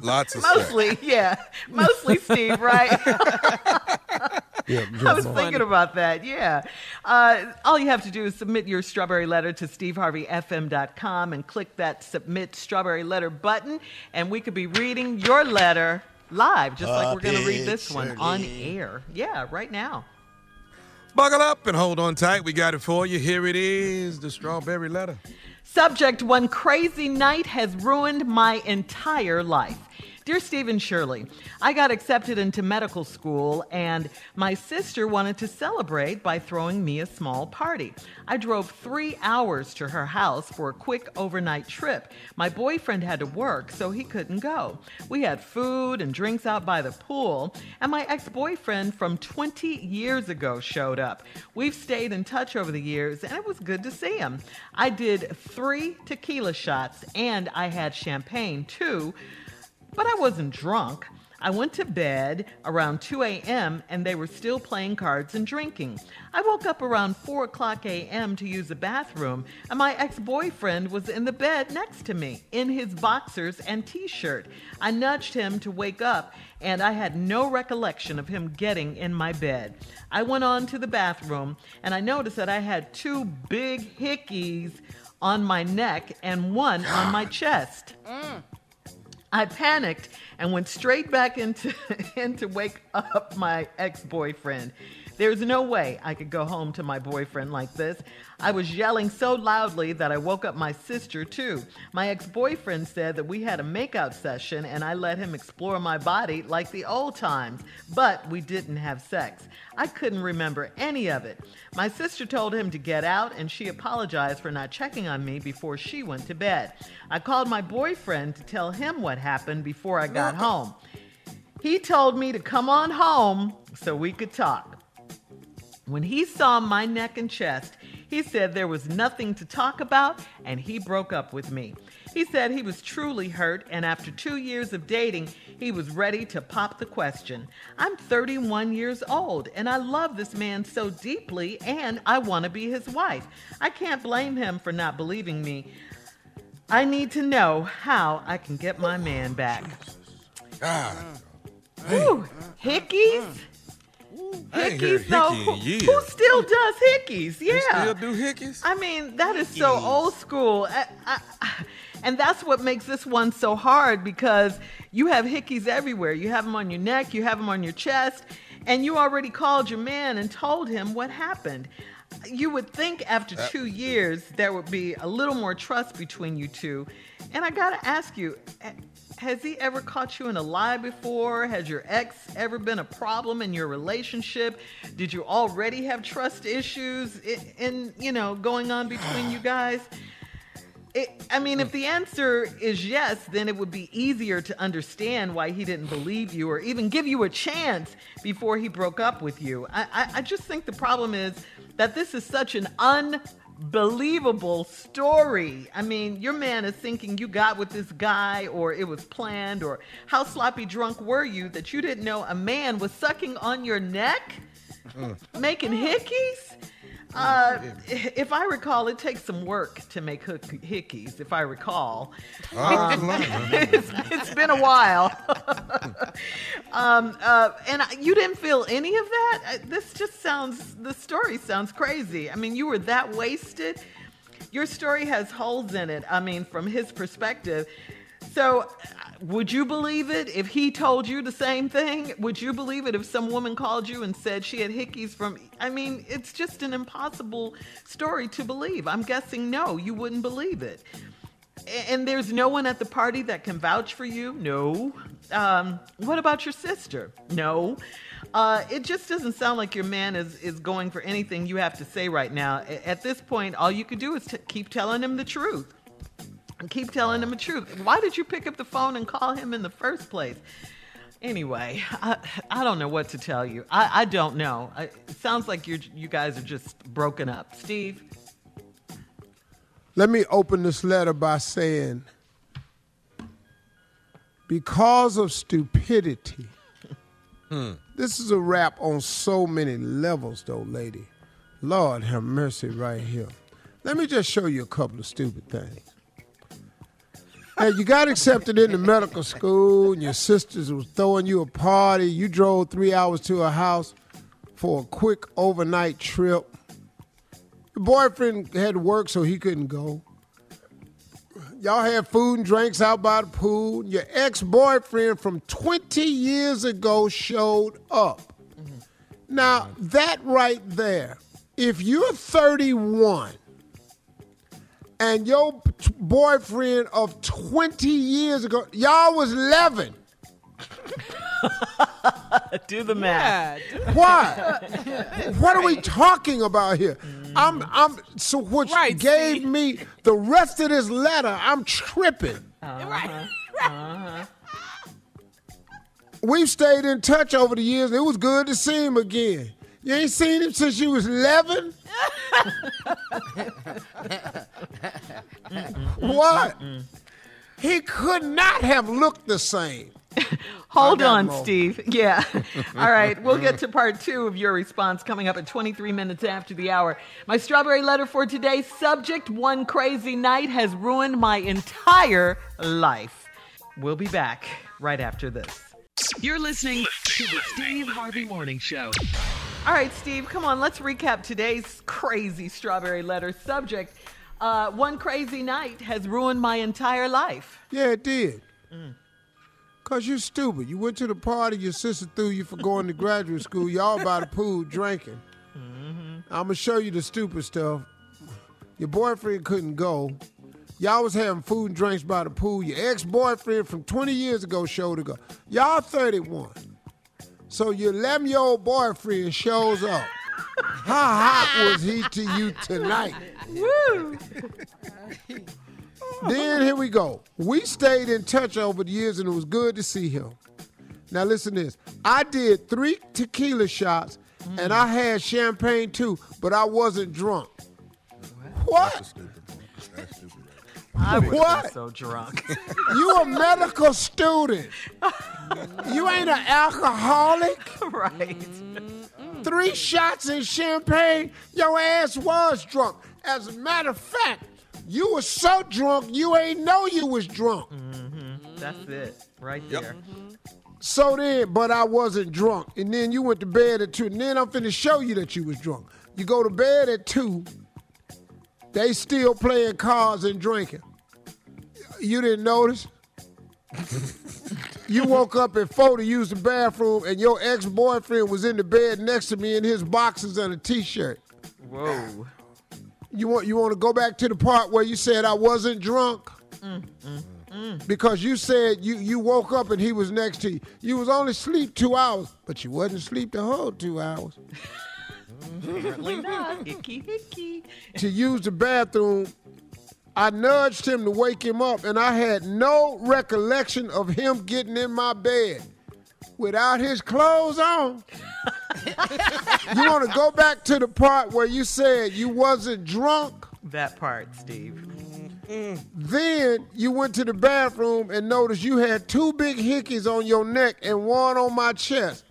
Lots of Mostly, sex. yeah. Mostly Steve, right? Yeah, I was thinking about that. Yeah. Uh, all you have to do is submit your strawberry letter to steveharveyfm.com and click that submit strawberry letter button, and we could be reading your letter live, just like we're going to read this one on air. Yeah, right now. Buckle up and hold on tight. We got it for you. Here it is the strawberry letter. Subject One crazy night has ruined my entire life. Dear Stephen Shirley, I got accepted into medical school and my sister wanted to celebrate by throwing me a small party. I drove three hours to her house for a quick overnight trip. My boyfriend had to work, so he couldn't go. We had food and drinks out by the pool, and my ex boyfriend from 20 years ago showed up. We've stayed in touch over the years, and it was good to see him. I did three tequila shots, and I had champagne too but I wasn't drunk. I went to bed around 2 a.m. and they were still playing cards and drinking. I woke up around 4 o'clock a.m. to use the bathroom, and my ex boyfriend was in the bed next to me in his boxers and t shirt. I nudged him to wake up, and I had no recollection of him getting in my bed. I went on to the bathroom, and I noticed that I had two big hickeys on my neck and one on my chest. Mm. I panicked and went straight back into in to wake up my ex-boyfriend. There's no way I could go home to my boyfriend like this. I was yelling so loudly that I woke up my sister too. My ex-boyfriend said that we had a makeout session and I let him explore my body like the old times, but we didn't have sex. I couldn't remember any of it. My sister told him to get out and she apologized for not checking on me before she went to bed. I called my boyfriend to tell him what happened before I got home. He told me to come on home so we could talk. When he saw my neck and chest, he said there was nothing to talk about and he broke up with me. He said he was truly hurt and after two years of dating, he was ready to pop the question. I'm 31 years old and I love this man so deeply and I want to be his wife. I can't blame him for not believing me. I need to know how I can get my man back. God. Whew, hickeys? I ain't heard Hickeys, though. hickey in Who, years. who still does hickeys? Yeah. still do hickeys? I mean, that is so old school. I, I, and that's what makes this one so hard because you have hickeys everywhere. You have them on your neck, you have them on your chest, and you already called your man and told him what happened. You would think after two years there would be a little more trust between you two. And I gotta ask you, ha- has he ever caught you in a lie before? Has your ex ever been a problem in your relationship? Did you already have trust issues in you know, going on between you guys? It, I mean, if the answer is yes, then it would be easier to understand why he didn't believe you or even give you a chance before he broke up with you. I, I, I just think the problem is that this is such an unbelievable story. I mean, your man is thinking you got with this guy or it was planned, or how sloppy drunk were you that you didn't know a man was sucking on your neck, mm. making hickeys? Uh, if I recall, it takes some work to make hook- hickeys, if I recall. Ah, it's, it's been a while. um, uh, and I- you didn't feel any of that? Uh, This just sounds, the story sounds crazy. I mean, you were that wasted. Your story has holes in it, I mean, from his perspective. So, would you believe it if he told you the same thing? Would you believe it if some woman called you and said she had hickeys from? I mean, it's just an impossible story to believe. I'm guessing no, you wouldn't believe it. And there's no one at the party that can vouch for you? No. Um, what about your sister? No. Uh, it just doesn't sound like your man is, is going for anything you have to say right now. At this point, all you could do is to keep telling him the truth. And keep telling him the truth. Why did you pick up the phone and call him in the first place? Anyway, I, I don't know what to tell you. I, I don't know. I, it sounds like you you guys are just broken up. Steve? Let me open this letter by saying, because of stupidity, hmm. this is a rap on so many levels, though, lady. Lord have mercy right here. Let me just show you a couple of stupid things. Hey, you got accepted into medical school, and your sisters was throwing you a party. You drove three hours to a house for a quick overnight trip. Your boyfriend had to work, so he couldn't go. Y'all had food and drinks out by the pool. Your ex boyfriend from 20 years ago showed up. Mm-hmm. Now, that right there, if you're 31 and your t- boyfriend of 20 years ago, y'all was 11. Do the math. Why? what are we talking about here? I'm I'm so which gave me the rest of this letter, I'm tripping. Uh-huh. Uh-huh. We've stayed in touch over the years. It was good to see him again. You ain't seen him since you was 11? what? He could not have looked the same. Hold on, more. Steve. Yeah. All right. We'll get to part two of your response coming up at 23 minutes after the hour. My strawberry letter for today subject One crazy night has ruined my entire life. We'll be back right after this. You're listening to the Steve Harvey Morning Show. All right, Steve, come on. Let's recap today's crazy strawberry letter subject. Uh, one crazy night has ruined my entire life. Yeah, it did. Cause you're stupid. You went to the party, your sister threw you for going to graduate school. Y'all by the pool drinking. I'm gonna show you the stupid stuff. Your boyfriend couldn't go. Y'all was having food and drinks by the pool. Your ex-boyfriend from 20 years ago showed up. Y'all 31. So your 11-year-old boyfriend shows up. How hot was he to you tonight? Woo! Then here we go. We stayed in touch over the years and it was good to see him. Now listen to this. I did three tequila shots and I had champagne too, but I wasn't drunk. What? I would What? so drunk. You a medical student. You ain't an alcoholic. right. Three shots in champagne, your ass was drunk. As a matter of fact, you was so drunk you ain't know you was drunk. Mm-hmm. That's it. Right there. So then, but I wasn't drunk. And then you went to bed at two. And then I'm finna show you that you was drunk. You go to bed at two. They still playing cards and drinking. You didn't notice? you woke up at four to use the bathroom, and your ex-boyfriend was in the bed next to me in his boxers and a t-shirt. Whoa. You want you want to go back to the part where you said I wasn't drunk? Because you said you you woke up and he was next to you. You was only sleep two hours, but you wasn't sleep the whole two hours. Apparently not. Hickey, hickey. to use the bathroom, I nudged him to wake him up, and I had no recollection of him getting in my bed without his clothes on. you want to go back to the part where you said you wasn't drunk? That part, Steve. Then you went to the bathroom and noticed you had two big hickeys on your neck and one on my chest.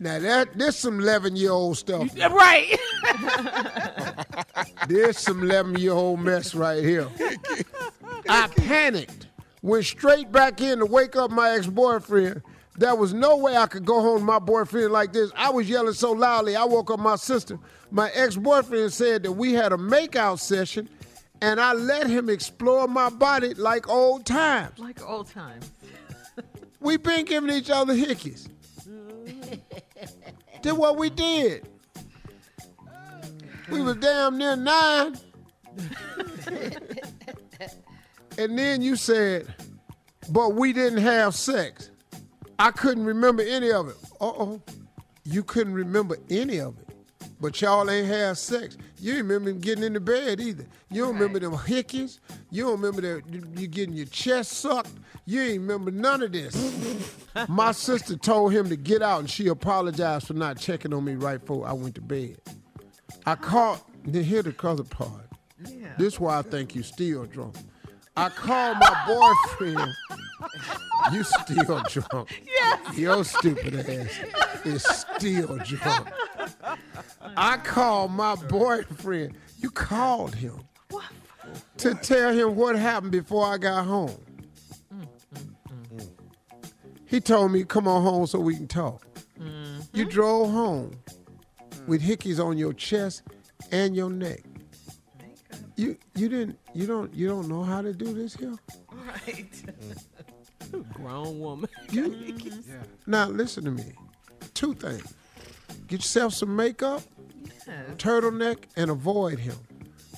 Now that this some eleven year old stuff. Right. There's some 11 year old mess right here. I panicked, went straight back in to wake up my ex boyfriend. There was no way I could go home to my boyfriend like this. I was yelling so loudly, I woke up my sister. My ex boyfriend said that we had a makeout session and I let him explore my body like old times. Like old times. We've been giving each other hickeys. did what we did. We was damn near nine. and then you said, but we didn't have sex. I couldn't remember any of it. Uh oh. You couldn't remember any of it. But y'all ain't have sex. You ain't remember him getting into bed either. You don't remember them hickeys. You don't remember that you getting your chest sucked. You ain't remember none of this. My sister told him to get out, and she apologized for not checking on me right before I went to bed. I called. Then hear the other part. This is why I think you still drunk. I called my boyfriend. you still drunk. Yes. Your stupid ass is still drunk. I called my boyfriend. You called him to tell him what happened before I got home. He told me, come on home so we can talk. You drove home with hickeys on your chest and your neck. You you didn't you don't you don't know how to do this here? Right. Grown woman. You Now listen to me. Two things. Get yourself some makeup, turtleneck, and avoid him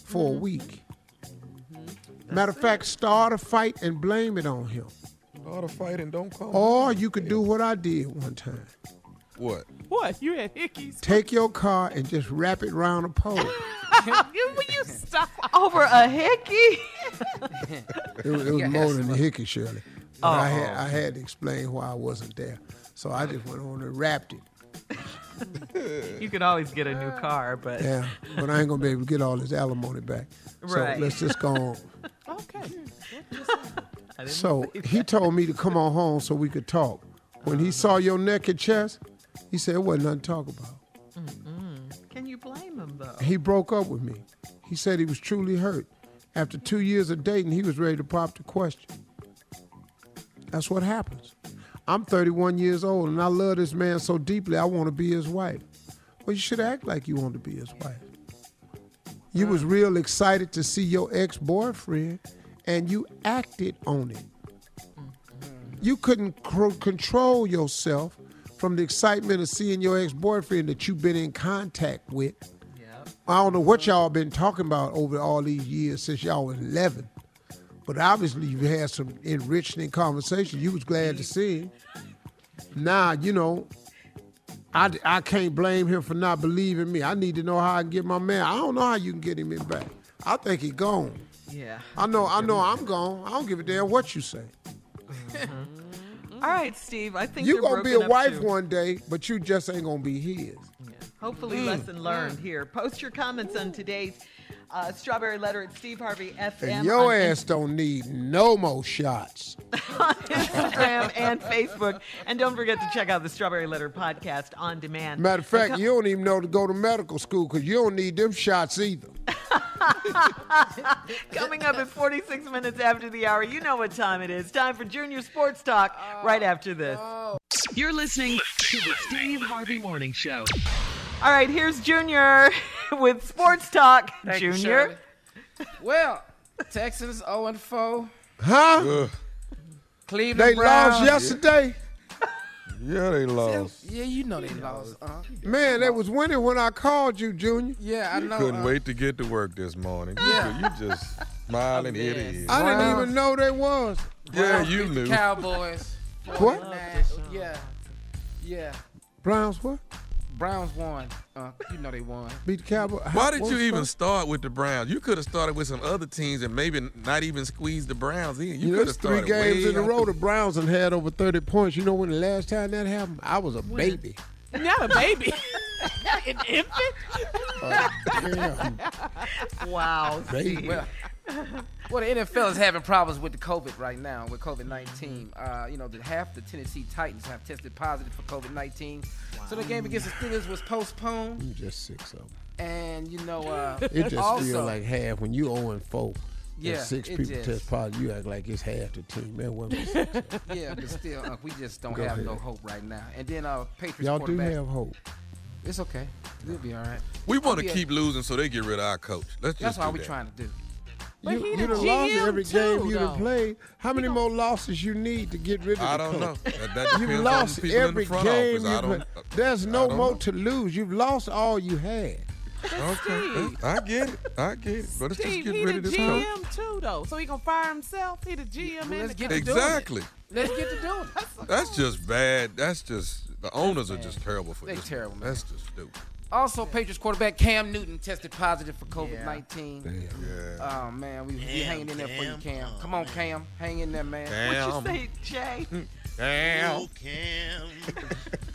for a mm-hmm. week. Mm-hmm. Matter of fact, start a fight and blame it on him. Start a fight and don't call. Or you could do what I did one time. What? What? You had hickeys? Take your car and just wrap it around a pole. Will you stop? Over a hickey? It, was- it was more than a hickey, Shirley. But I had I oh. had to explain why I wasn't there. So I just went on and wrapped it. You could always get a new car, but Yeah. But I ain't gonna be able to get all this alimony back. Right. So let's just go on. Okay. So he told me to come on home so we could talk. When he saw your naked chest, he said it wasn't nothing to talk about. Can you blame him though? He broke up with me. He said he was truly hurt. After two years of dating, he was ready to pop the question. That's what happens. I'm 31 years old and I love this man so deeply I want to be his wife. Well, you should act like you want to be his wife. You was real excited to see your ex-boyfriend and you acted on it. Mm-hmm. You couldn't cr- control yourself from the excitement of seeing your ex-boyfriend that you've been in contact with. I don't know what mm-hmm. y'all been talking about over all these years since y'all was 11. But obviously you had some enriching conversation. You was glad to see him. Now, you know, I, I can't blame him for not believing me. I need to know how I can get my man. I don't know how you can get him in back. I think he gone. Yeah. I know I know I'm gone. I don't give a damn what you say. All right, Steve. I think You you're gonna be a wife too. one day, but you just ain't gonna be his. Hopefully, Mm. lesson learned here. Post your comments on today's uh, Strawberry Letter at Steve Harvey FM And your on ass don't need no more shots. On Instagram and Facebook. And don't forget to check out the Strawberry Letter podcast on demand. Matter of fact, you don't even know to go to medical school because you don't need them shots either. Coming up at 46 minutes after the hour, you know what time it is. Time for Junior Sports Talk right after this. You're listening to the Steve Harvey Morning Show. All right, here's Junior with Sports Talk. Thank Junior. Shirley. Well, Texans 0 and 4. Huh? Cleveland They Browns. lost yesterday. Yeah, they lost. Yeah, you know they lost. Uh, Man, they was winning when I called you, Junior. yeah, I know. Couldn't uh, wait to get to work this morning. Yeah. you just smiling here to here. I didn't even know they was. Yeah, Browns you knew. The Cowboys. What? Yeah. Yeah. Browns what? Browns won. Uh, you know they won. Beat the Cowboys. Why did you even the- start with the Browns? You could have started with some other teams and maybe not even squeezed the Browns in. You, You know, could it's have three games way in a row. the- The Browns and had over 30 points. You know when the last time that happened? I was a baby. Not a baby. An infant? Damn. Wow. Baby. Well, well, the NFL is having problems with the COVID right now, with COVID 19. Uh, you know, the, half the Tennessee Titans have tested positive for COVID 19. So the game against the Steelers was postponed. You just six of them. And, you know, uh, It just also, feel like half when you 0 and 4. Yeah, and six people just- test positive. You act like it's half the team. Man, what was six of 'em. yeah, but still, uh, we just don't Go have no hope right now. And then uh, Patriots Y'all do quarterback. have hope. It's okay. We'll be all right. We want to Yeah. keep losing so they get rid of our coach. Let's That's just all we're that. trying to do. But you he you the done lost GM every too, game you though. done played. How many more losses you need to get rid of I the don't coach? know. That, that You've on lost the people in every the front game you I don't. There's no I don't more know. to lose. You've lost all you had. Okay, I get it. I get it. But let's just Steve, get rid of this coach. GM too, though. So he gonna fire himself. He the GM and let's get coach. to doing it. Exactly. Let's get to doing it. That's just bad. That's just the owners are just terrible for this. They this. terrible, man. That's just stupid. Also, Patriots quarterback Cam Newton tested positive for COVID nineteen. Oh man, we, we Damn, hanging in there for you, Cam. Cam. Come on, Cam, hang in there, man. Damn. What you say, Jay? Damn. Oh, Cam,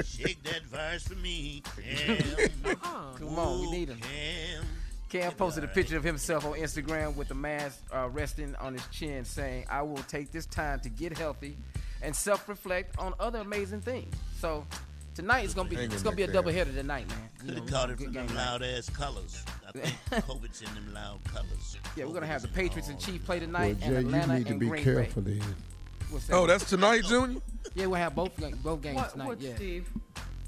shake that virus for me, Cam. Come on, we need him. Cam. Cam posted a picture of himself on Instagram with the mask uh, resting on his chin, saying, "I will take this time to get healthy and self-reflect on other amazing things." So tonight it's gonna be it's gonna be a there, double Cam. header tonight, man. You Could have know, caught it from them tonight. loud ass colors. I think COVID's in them loud colors. Yeah, we're gonna have the Patriots and Chiefs play Well, tonight, Jay, and Atlanta you need to and be Green careful Bay. then. What's Oh, that's tonight, Junior? Yeah, we'll have both both games What, tonight. what, yeah. Steve?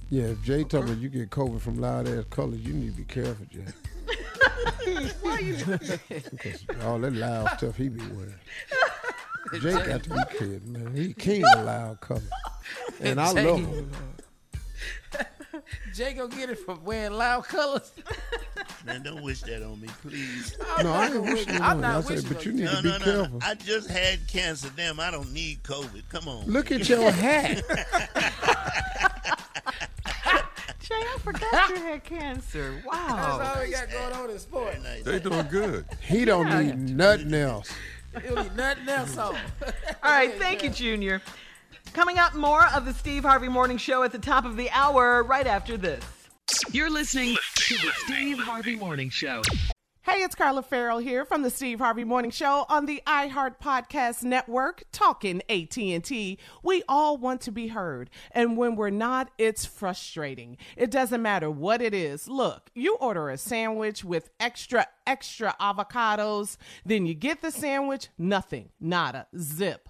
Yeah, if Jay talking me you get COVID from loud ass colors, you need to be careful, Jay. Why you? Because all that loud stuff he be wearing. Jay got to be kidding, man. He king of loud colors. And I Jay- love him. Jay gonna get it from wearing loud colors. Man, don't wish that on me, please. No, I ain't wishing it I'm on you. not I said, but you you. need No, to be no, no, careful. no. I just had cancer. Damn, I don't need COVID. Come on. Look at your hat. Jay, I forgot you had cancer. Wow. That's Wow. all we got going on in sports. They doing good. He don't Yeah. need nothing else. It'll be nothing else on. All right, thank you, Junior. Coming up, more of the Steve Harvey Morning Show at the top of the hour, right after this. You're listening to the Steve Harvey Morning Show. Hey, it's Carla Ferrell here from the Steve Harvey Morning Show on the iHeart Podcast Network, talking AT&T. We all want to be heard, and when we're not, it's frustrating. It doesn't matter what it is. Look, you order a sandwich with extra extra avocados, then you get the sandwich, nothing, nada, zip.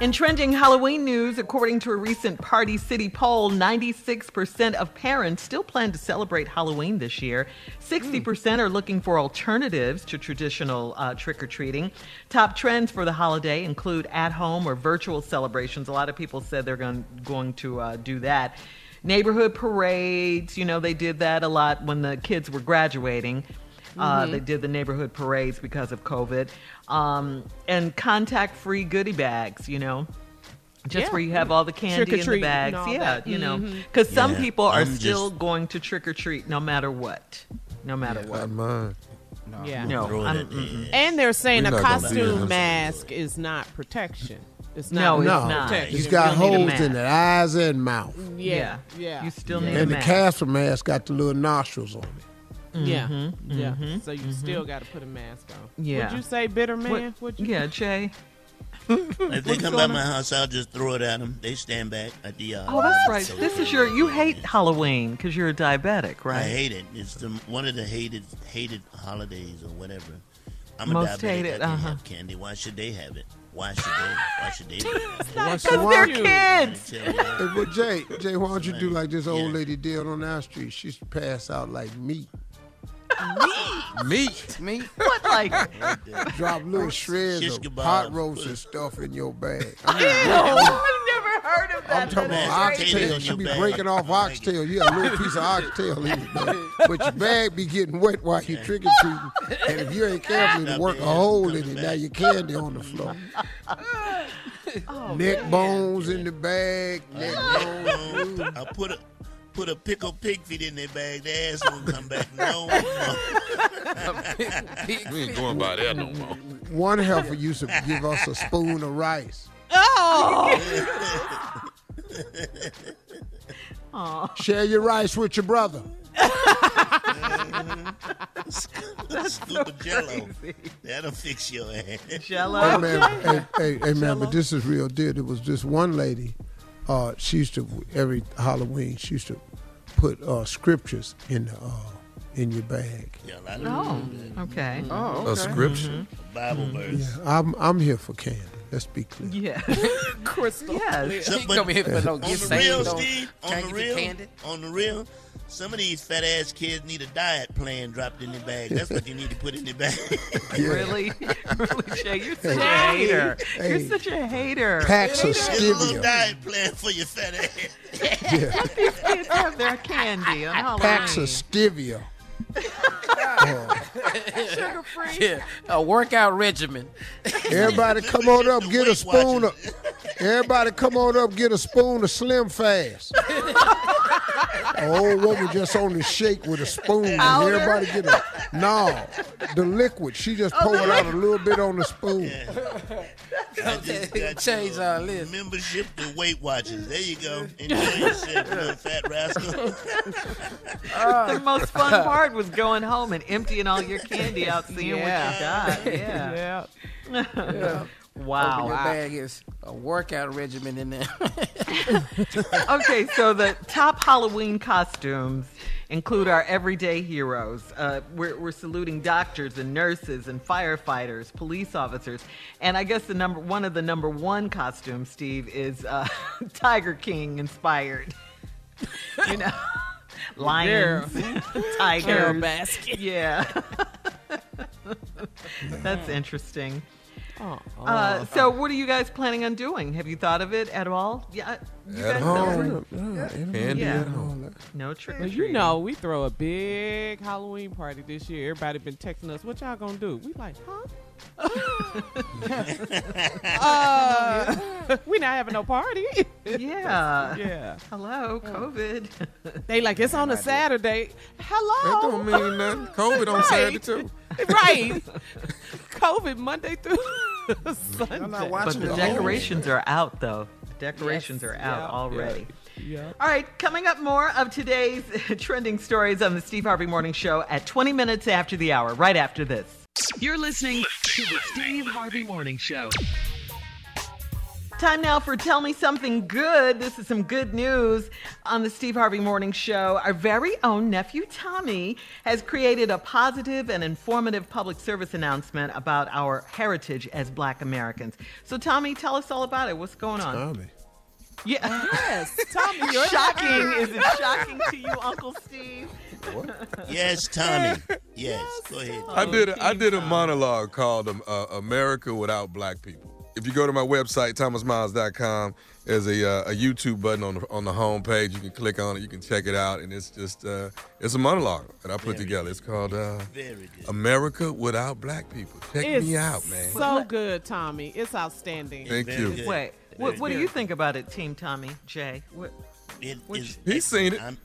In trending Halloween news, according to a recent Party City poll, 96% of parents still plan to celebrate Halloween this year. 60% are looking for alternatives to traditional uh, trick or treating. Top trends for the holiday include at home or virtual celebrations. A lot of people said they're going, going to uh, do that. Neighborhood parades, you know, they did that a lot when the kids were graduating. Uh, Mhm. they did the neighborhood parades because of COVID. Um, and contact free goodie bags, you know, just Yeah. where you have all the candy in the bags. Yeah, that. you know, because some Yeah, people are I'm still just- going to trick or treat no matter what. No matter what. Not mine. Yeah. No. And they're saying We're a not gonna do costume mask is not protection. It's No, not it's no, not. protection. it's You got still need a holes in the eyes and mouth. Yeah, yeah, You still need a And the mask. Casper mask got the little nostrils on it. Yeah, Mhm, yeah. So you still got to put a mask on. Yeah. Would you say bitter man? What- Would you? yeah, Jay. If they come by going my house, I'll just throw it at them. They stand back at the yard. Oh, that's right. So This is your. You hate Halloween because you're a diabetic, right? I hate it. It's the, one of the hated hated holidays or whatever. I'm a Most diabetic. hated, I can't uh-huh. have candy. Why should they have it? Why should they? Why should they? Because they're kids. Hey, but Jay, Jay, why don't you do like this old Yeah. lady did on our street? She pass out like meat. Meat. Meat. Meat. What like? Drop little shreds Shish of kebab. pot roast and stuff in your bag. I mean, I've never heard of that. I'm talking That's about Mashed crazy. potatoes oxtail. in She be bag. breaking off I like it. oxtail. You got a little piece of oxtail in your bag. But your bag be getting wet while you trick or treating. And if you ain't careful, it'll work a hole in it. Now your candy on the floor. Oh, Neck bones in the bag. Neck bones. I put a put a pickle pig feet in their bag. Their ass won't come back no more. We ain't going by that no more. One helper used to give us a spoon of rice. Oh, Aw. Share your rice with your brother. Scoop of jello. That'll fix your ass. Hey man, hey, hey, hey man, but this is real deal. There was this one lady. Uh, she used to every Halloween. She used to put uh, scriptures in the uh, in your bag. Yeah, a lot Oh, okay. Oh, A scripture. Bible verse. Yeah, I'm I'm here for candy. Let's be clear. Yeah. Crystal. Yes. So, He but come here for no on gift the saying real, Steve, on the real, candy? on the real, some of these fat ass kids need a diet plan dropped in their bag. That's what you need to put in their bag. Really? really, Jay, you're such a hater. Hey. You're such a hater. Packs of Get a little diet plan for your fat ass. Yeah. These kids have their candy on Halloween. Packs of stevia. Sugar free. Yeah, a workout regimen. Everybody come on up, get a spoon of. Everybody come on up, get a spoon of Slim Fast. An old woman just on the shake with a spoon, and Powder? everybody get a no, the liquid. She just Oh, poured the out a little bit on the spoon. I just got Change your our list. Membership to Weight Watchers. There you go. Enjoy yourself, little fat rascal. the most fun part was going home and emptying all your candy out, seeing Yeah. what you got. Yeah. Yeah. Wow. Open your bag is a workout regimen in there. okay, so the top Halloween costumes include our everyday heroes. Uh, we're, we're saluting doctors and nurses and firefighters, police officers, and I guess the number one of the number one costumes, Steve, is uh, Tiger King inspired. you know, lions, tigers, Carole Baskin. Yeah, that's interesting. Oh, Uh, so, what are you guys planning on doing? Have you thought of it at all? Yeah, you At guys home. don't- Candy Yeah. at home. No trick or Well, you know, we throw a big Halloween party this year. Everybody been texting us, "What y'all gonna do?" We like, huh? uh, we not having no party. Yeah. yeah. Hello, COVID. They like it's on a Saturday. Hello. That don't mean nothing. COVID on Saturday too. right. COVID Monday through Sunday. but the decorations are out, though. The decorations Yes. are out Yeah, already. Yeah. All right, coming up more of today's trending stories on the Steve Harvey Morning Show at 20 minutes after the hour, right after this. You're listening to the Steve Harvey Morning Show. Time now for Tell Me Something Good. This is some good news on the Steve Harvey Morning Show. Our very own nephew Tommy has created a positive and informative public service announcement about our heritage as black Americans. So, Tommy, tell us all about it. What's going on? Tommy. Yeah. Yes, Tommy, you're shocking. Is it shocking to you, Uncle Steve? Yes, Tommy. Yes, go ahead. I did a, I did a monologue called um, uh, "America Without Black People." If you go to my website thomasmiles.com, there's a uh, a YouTube button on the on the home page. You can click on it. You can check it out, and it's just uh, it's a monologue that I put together. It's called uh, Very good. "America Without Black People." Check it's me out, man. So good, Tommy. It's outstanding. Thank you. good. Wait, what, Very what do you think about it, Team Tommy? Jay? What, It Which- is- He's seen it. I'm-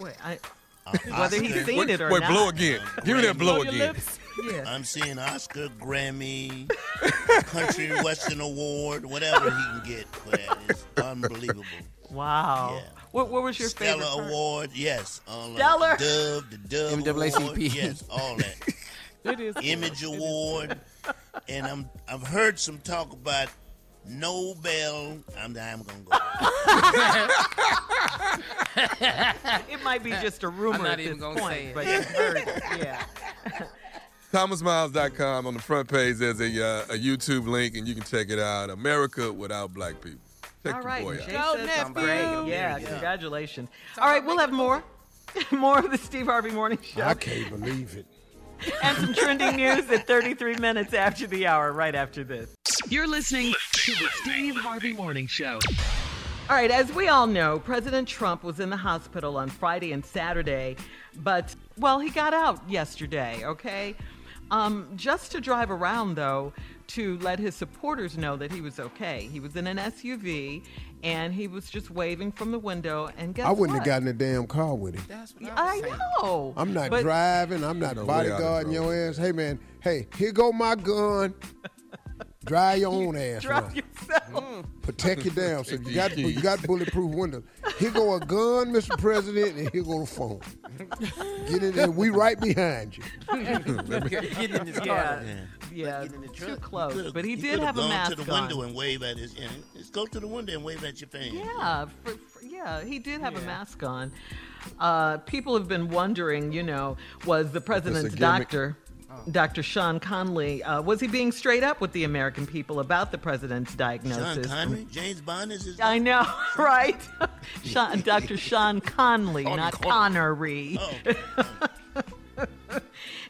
wait, I, uh, whether he's Oscar- seen Wait, it or wait, not. Wait, blow again. Give me that blow Blow again. Yeah. I'm seeing Oscar, Grammy, Country Western Award, whatever he can get for that is unbelievable. Wow. Yeah. What, what was your Stellar favorite part? Award, yes. All of Stellar. Dove, the Dove NAACP. Award, yes, all that. It is. Image Award, and I'm I've heard some talk about Nobel. I'm I'm gonna go. It might be just a rumor I'm not at even this gonna point, say it. but you've heard. Yeah. thomasmiles.com on the front page there's a uh, a YouTube link and you can check it out. America Without Black People. Check All the right. boy Jay out. Go, nephew. Yeah, Yeah. congratulations. All right, we'll have more. more of the Steve Harvey Morning Show I can't believe it. And some trending news at 33 minutes after the hour, right after this. You're listening to the Steve Harvey Morning Show. All right, as we all know, President Trump was in the hospital on Friday and Saturday, but, well, he got out yesterday, okay? Um, just to drive around, though, to let his supporters know that he was okay. He was in an SUV and he was just waving from the window, and guess I wouldn't what? have gotten a damn car with him. That's what I I was saying. know. I'm not but- driving. I'm not No way I'd bodyguarding your ass. Hey man, hey, here go my gun. Drive your own ass. Drive around. yourself. Protect your damn self. You got you got bulletproof windows. Here go a gun, Mr. President, and here go the phone. Get in there. We right behind you. Get in this Yeah, car. yeah, Get in the too close. could've- But he he did could've have a gone mask to the on. window and wave at his. Yeah, just go to the window and wave at your fans. Yeah, for, for- yeah, he did have a mask on. Uh, people have been wondering, you know, was the president's doctor, Dr. Sean Conley, uh, was he being straight up with the American people about the president's diagnosis? Sean? Connery, James Bond is his. I know, right? Sean, Dr. Sean Conley, not Connery. Connery.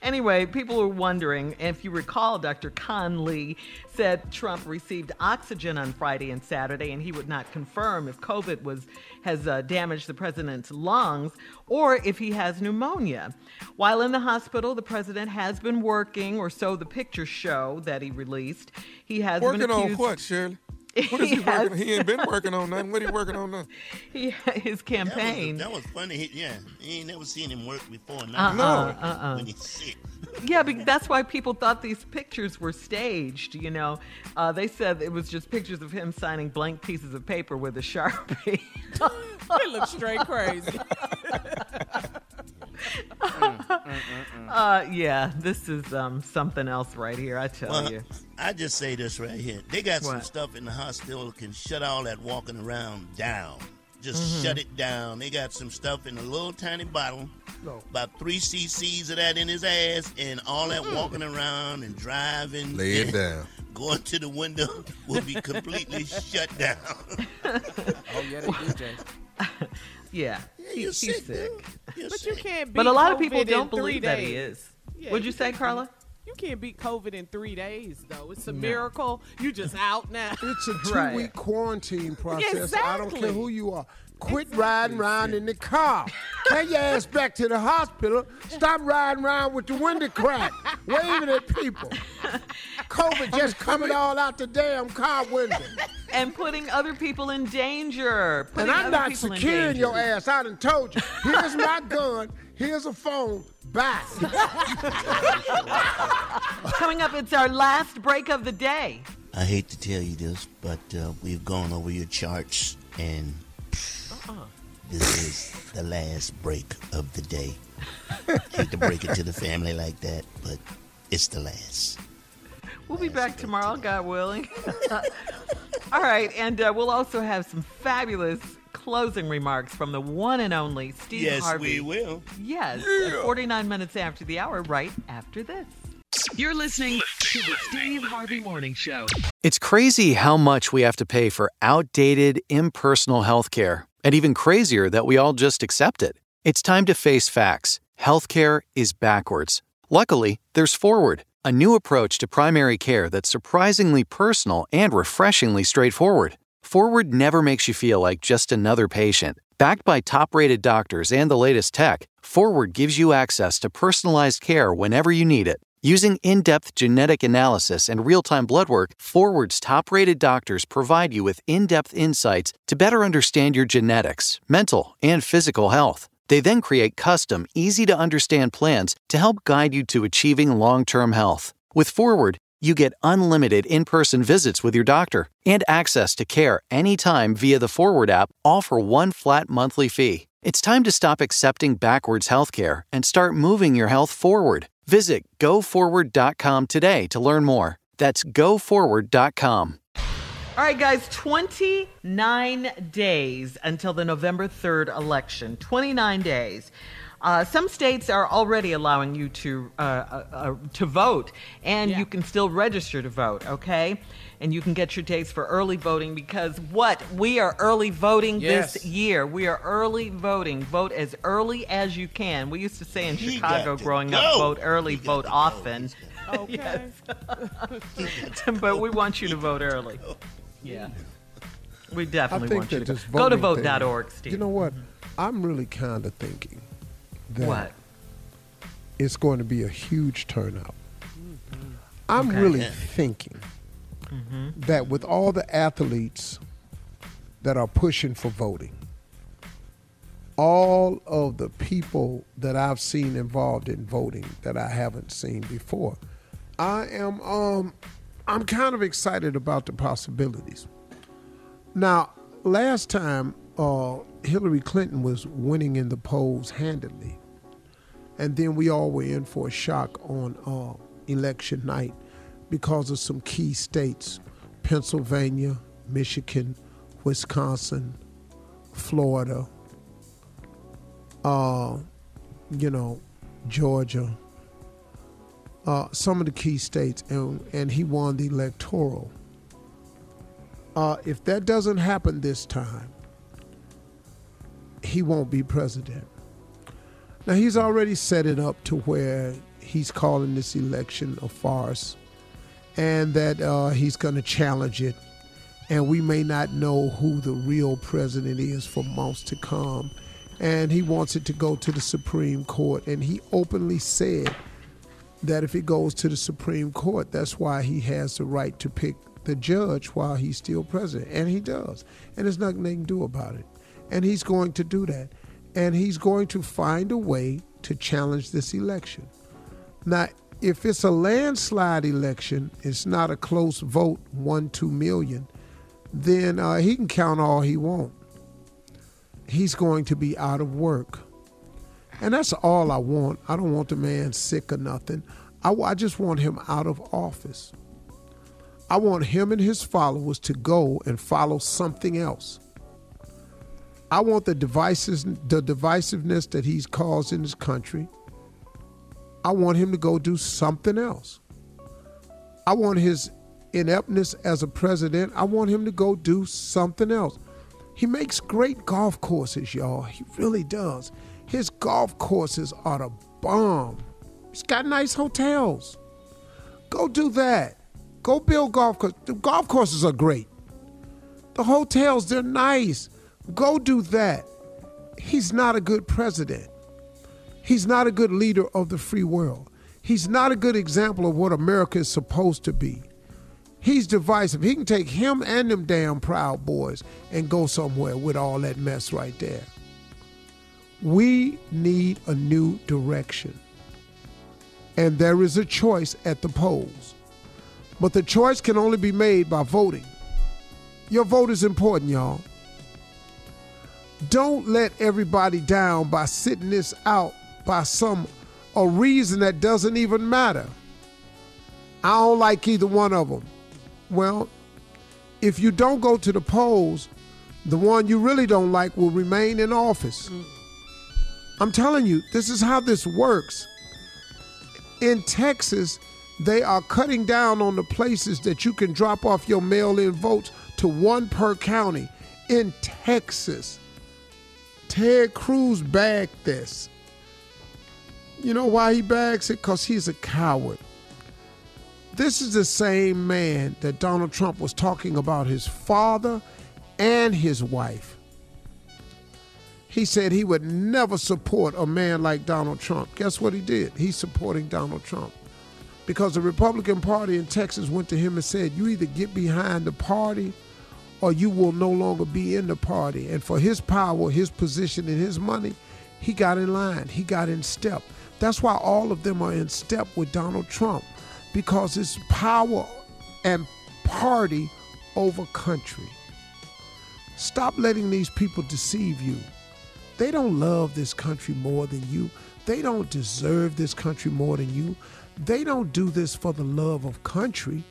anyway, people were wondering if you recall, Dr. Conley said Trump received oxygen on Friday and Saturday, and he would not confirm if COVID was has uh, damaged the president's lungs or if he has pneumonia. While in the hospital, the president has been working, or so the pictures show that he released. He has Working been on accused, what, Shirley? What is he, He has- working? He ain't been working on nothing. What he working on now? He, his campaign. That was, that was funny. He, yeah, he ain't never seen him work before. Uh-uh, Now, uh-uh. When he's sick. Yeah, but that's why people thought these pictures were staged. You know, uh, they said it was just pictures of him signing blank pieces of paper with a sharpie. it looks straight crazy. Uh, yeah, this is um, something else right here. I tell Well, you. I just say this right here. They got some stuff in the hospital that can shut all that walking around down. Just Mhm. shut it down. They got some stuff in a little tiny bottle, about three cc's of that in his ass, and all that walking around and driving. Lay it down. Going to the window will be completely shut down. Oh yeah, they do, James. Yeah, he- you're he's sick, sick. But you can't beat But a lot of people don't three believe that he is. Yeah, What'd you say, Carla? You can't beat COVID in three days, though. It's a No. miracle. You just out now. It's a two Right. week quarantine process. I don't care who you are. Quit riding around in the car. Take your ass back to the hospital. Stop riding around with the window cracked, waving at people. COVID just coming all out the damn car window. And putting other people in danger. And I'm other not securing your ass. I done told you. Here's my gun. Here's a phone. Bye. Coming up, it's our last break of the day. I hate to tell you this, but uh, we've gone over your charts, and This is the last break of the day. hate to break it to the family like that, but it's the last. We'll be back tomorrow, God willing. All right, and uh, we'll also have some fabulous closing remarks from the one and only Steve Yes, Harvey. we will. Yes, Yeah. 49 minutes after the hour, right after this. You're listening to the Steve Harvey Morning Show. It's crazy how much we have to pay for outdated, impersonal healthcare, and even crazier that we all just accept it. It's time to face facts. Healthcare is backwards. Luckily, there's Forward, a new approach to primary care that's surprisingly personal and refreshingly straightforward. Forward never makes you feel like just another patient. Backed by top rated doctors and the latest tech, Forward gives you access to personalized care whenever you need it. Using in depth genetic analysis and real time blood work, Forward's top rated doctors provide you with in depth insights to better understand your genetics, mental, and physical health. They then create custom, easy to understand plans to help guide you to achieving long term health. With Forward, you get unlimited in person visits with your doctor and access to care anytime via the Forward app, all for one flat monthly fee. It's time to stop accepting backwards healthcare and start moving your health forward. Visit goforward.com today to learn more. That's goforward.com. All right, guys, 29 days until the November 3rd election. 29 days. Uh, some states are already allowing you to uh, uh, uh, to vote, and you can still register to vote. Okay, and you can get your dates for early voting because what we are early voting Yes. this year. We are early voting. Vote as early as you can. We used to say in He Chicago got to growing up, vote early, vote often. Okay. but we want you to vote early. Yeah. We definitely want you to go. Go to voting thing- vote.org, Steve. You know what? I'm really kind of thinking that What? it's going to be a huge turnout. I'm Okay. really thinking Mhm. that with all the athletes that are pushing for voting, all of the people that I've seen involved in voting that I haven't seen before, I am um I'm kind of excited about the possibilities. Now, last time uh, Hillary Clinton was winning in the polls handedly, and then we all were in for a shock on uh, election night because of some key states Pennsylvania, Michigan, Wisconsin, Florida, uh, you know, Georgia, uh, some of the key states, and, and he won the electoral. Uh, if that doesn't happen this time, he won't be president. Now, he's already set it up to where he's calling this election a farce and that uh, he's going to challenge it. And we may not know who the real president is for months to come. And he wants it to go to the Supreme Court. And he openly said that if it goes to the Supreme Court, that's why he has the right to pick the judge while he's still president. And he does. And there's nothing they can do about it. And he's going to do that. And he's going to find a way to challenge this election. Now, if it's a landslide election, it's not a close vote, one, two million, then uh, he can count all he wants. He's going to be out of work. And that's all I want. I don't want the man sick or nothing. I, I just want him out of office. I want him and his followers to go and follow something else. I want the devices, the divisiveness that he's caused in this country. I want him to go do something else. I want his ineptness as a president. I want him to go do something else. He makes great golf courses, y'all. He really does. His golf courses are the bomb. He's got nice hotels. Go do that. Go build golf courses. The golf courses are great. The hotels, they're nice. Go do that. He's not a good president. He's not a good leader of the free world. He's not a good example of what America is supposed to be. He's divisive. He can take him and them damn Proud Boys and go somewhere with all that mess right there. We need a new direction. And there is a choice at the polls. But the choice can only be made by voting. Your vote is important, y'all. Don't let everybody down by sitting this out by some a reason that doesn't even matter. I don't like either one of them. Well, if you don't go to the polls, the one you really don't like will remain in office. Mm. I'm telling you, this is how this works. In Texas, they are cutting down on the places that you can drop off your mail in votes to one per county. In Texas, Ted Cruz bagged this. You know why he bags it? Because he's a coward. This is the same man that Donald Trump was talking about his father and his wife. He said he would never support a man like Donald Trump. Guess what he did? He's supporting Donald Trump. Because the Republican Party in Texas went to him and said, You either get behind the party or you will no longer be in the party. And for his power, his position, and his money, he got in line, he got in step. That's why all of them are in step with Donald Trump because it's power and party over country. Stop letting these people deceive you. They don't love this country more than you. They don't deserve this country more than you. They don't do this for the love of country.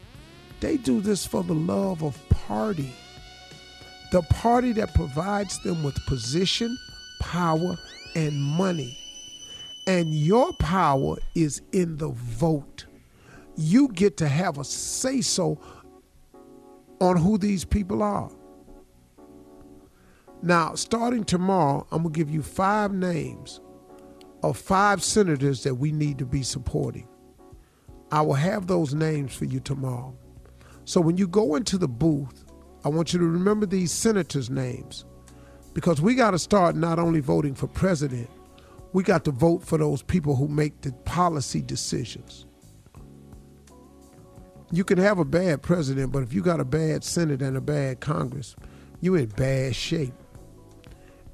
They do this for the love of party. The party that provides them with position, power, and money. And your power is in the vote. You get to have a say so on who these people are. Now, starting tomorrow, I'm going to give you five names of five senators that we need to be supporting. I will have those names for you tomorrow. So when you go into the booth, I want you to remember these senators' names because we got to start not only voting for president, we got to vote for those people who make the policy decisions. You can have a bad president, but if you got a bad Senate and a bad Congress, you're in bad shape.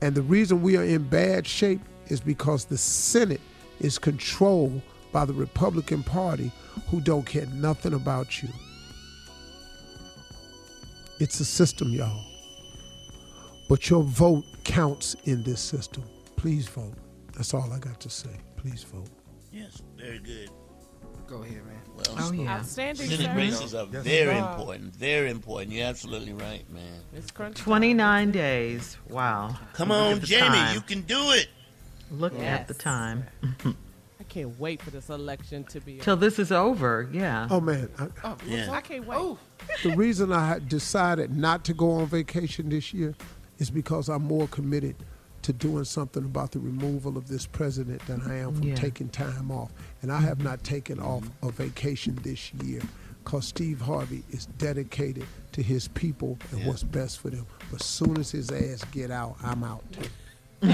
And the reason we are in bad shape is because the Senate is controlled by the Republican Party who don't care nothing about you. It's a system, y'all. but your vote counts in this system. Please vote. That's all I got to say. Please vote. Yes, very good. Go ahead, man. Well, Oh, yeah. Outstanding, Senate sir. races are Yes, very sir. important. Very important. You're absolutely right, man. It's crunch time. 29 days. Wow. Come Look on, Jamie, time. you can do it. Look at the Yes. time. I can't wait for this election to be. Till this is over. Yeah. Oh man, I, Oh, Yeah. I can't wait. the reason I decided not to go on vacation this year is because I'm more committed to doing something about the removal of this president than I am from Yeah. taking time off. And I have not taken off a vacation this year because Steve Harvey is dedicated to his people and what's best for them. But soon as his ass get out, I'm out too.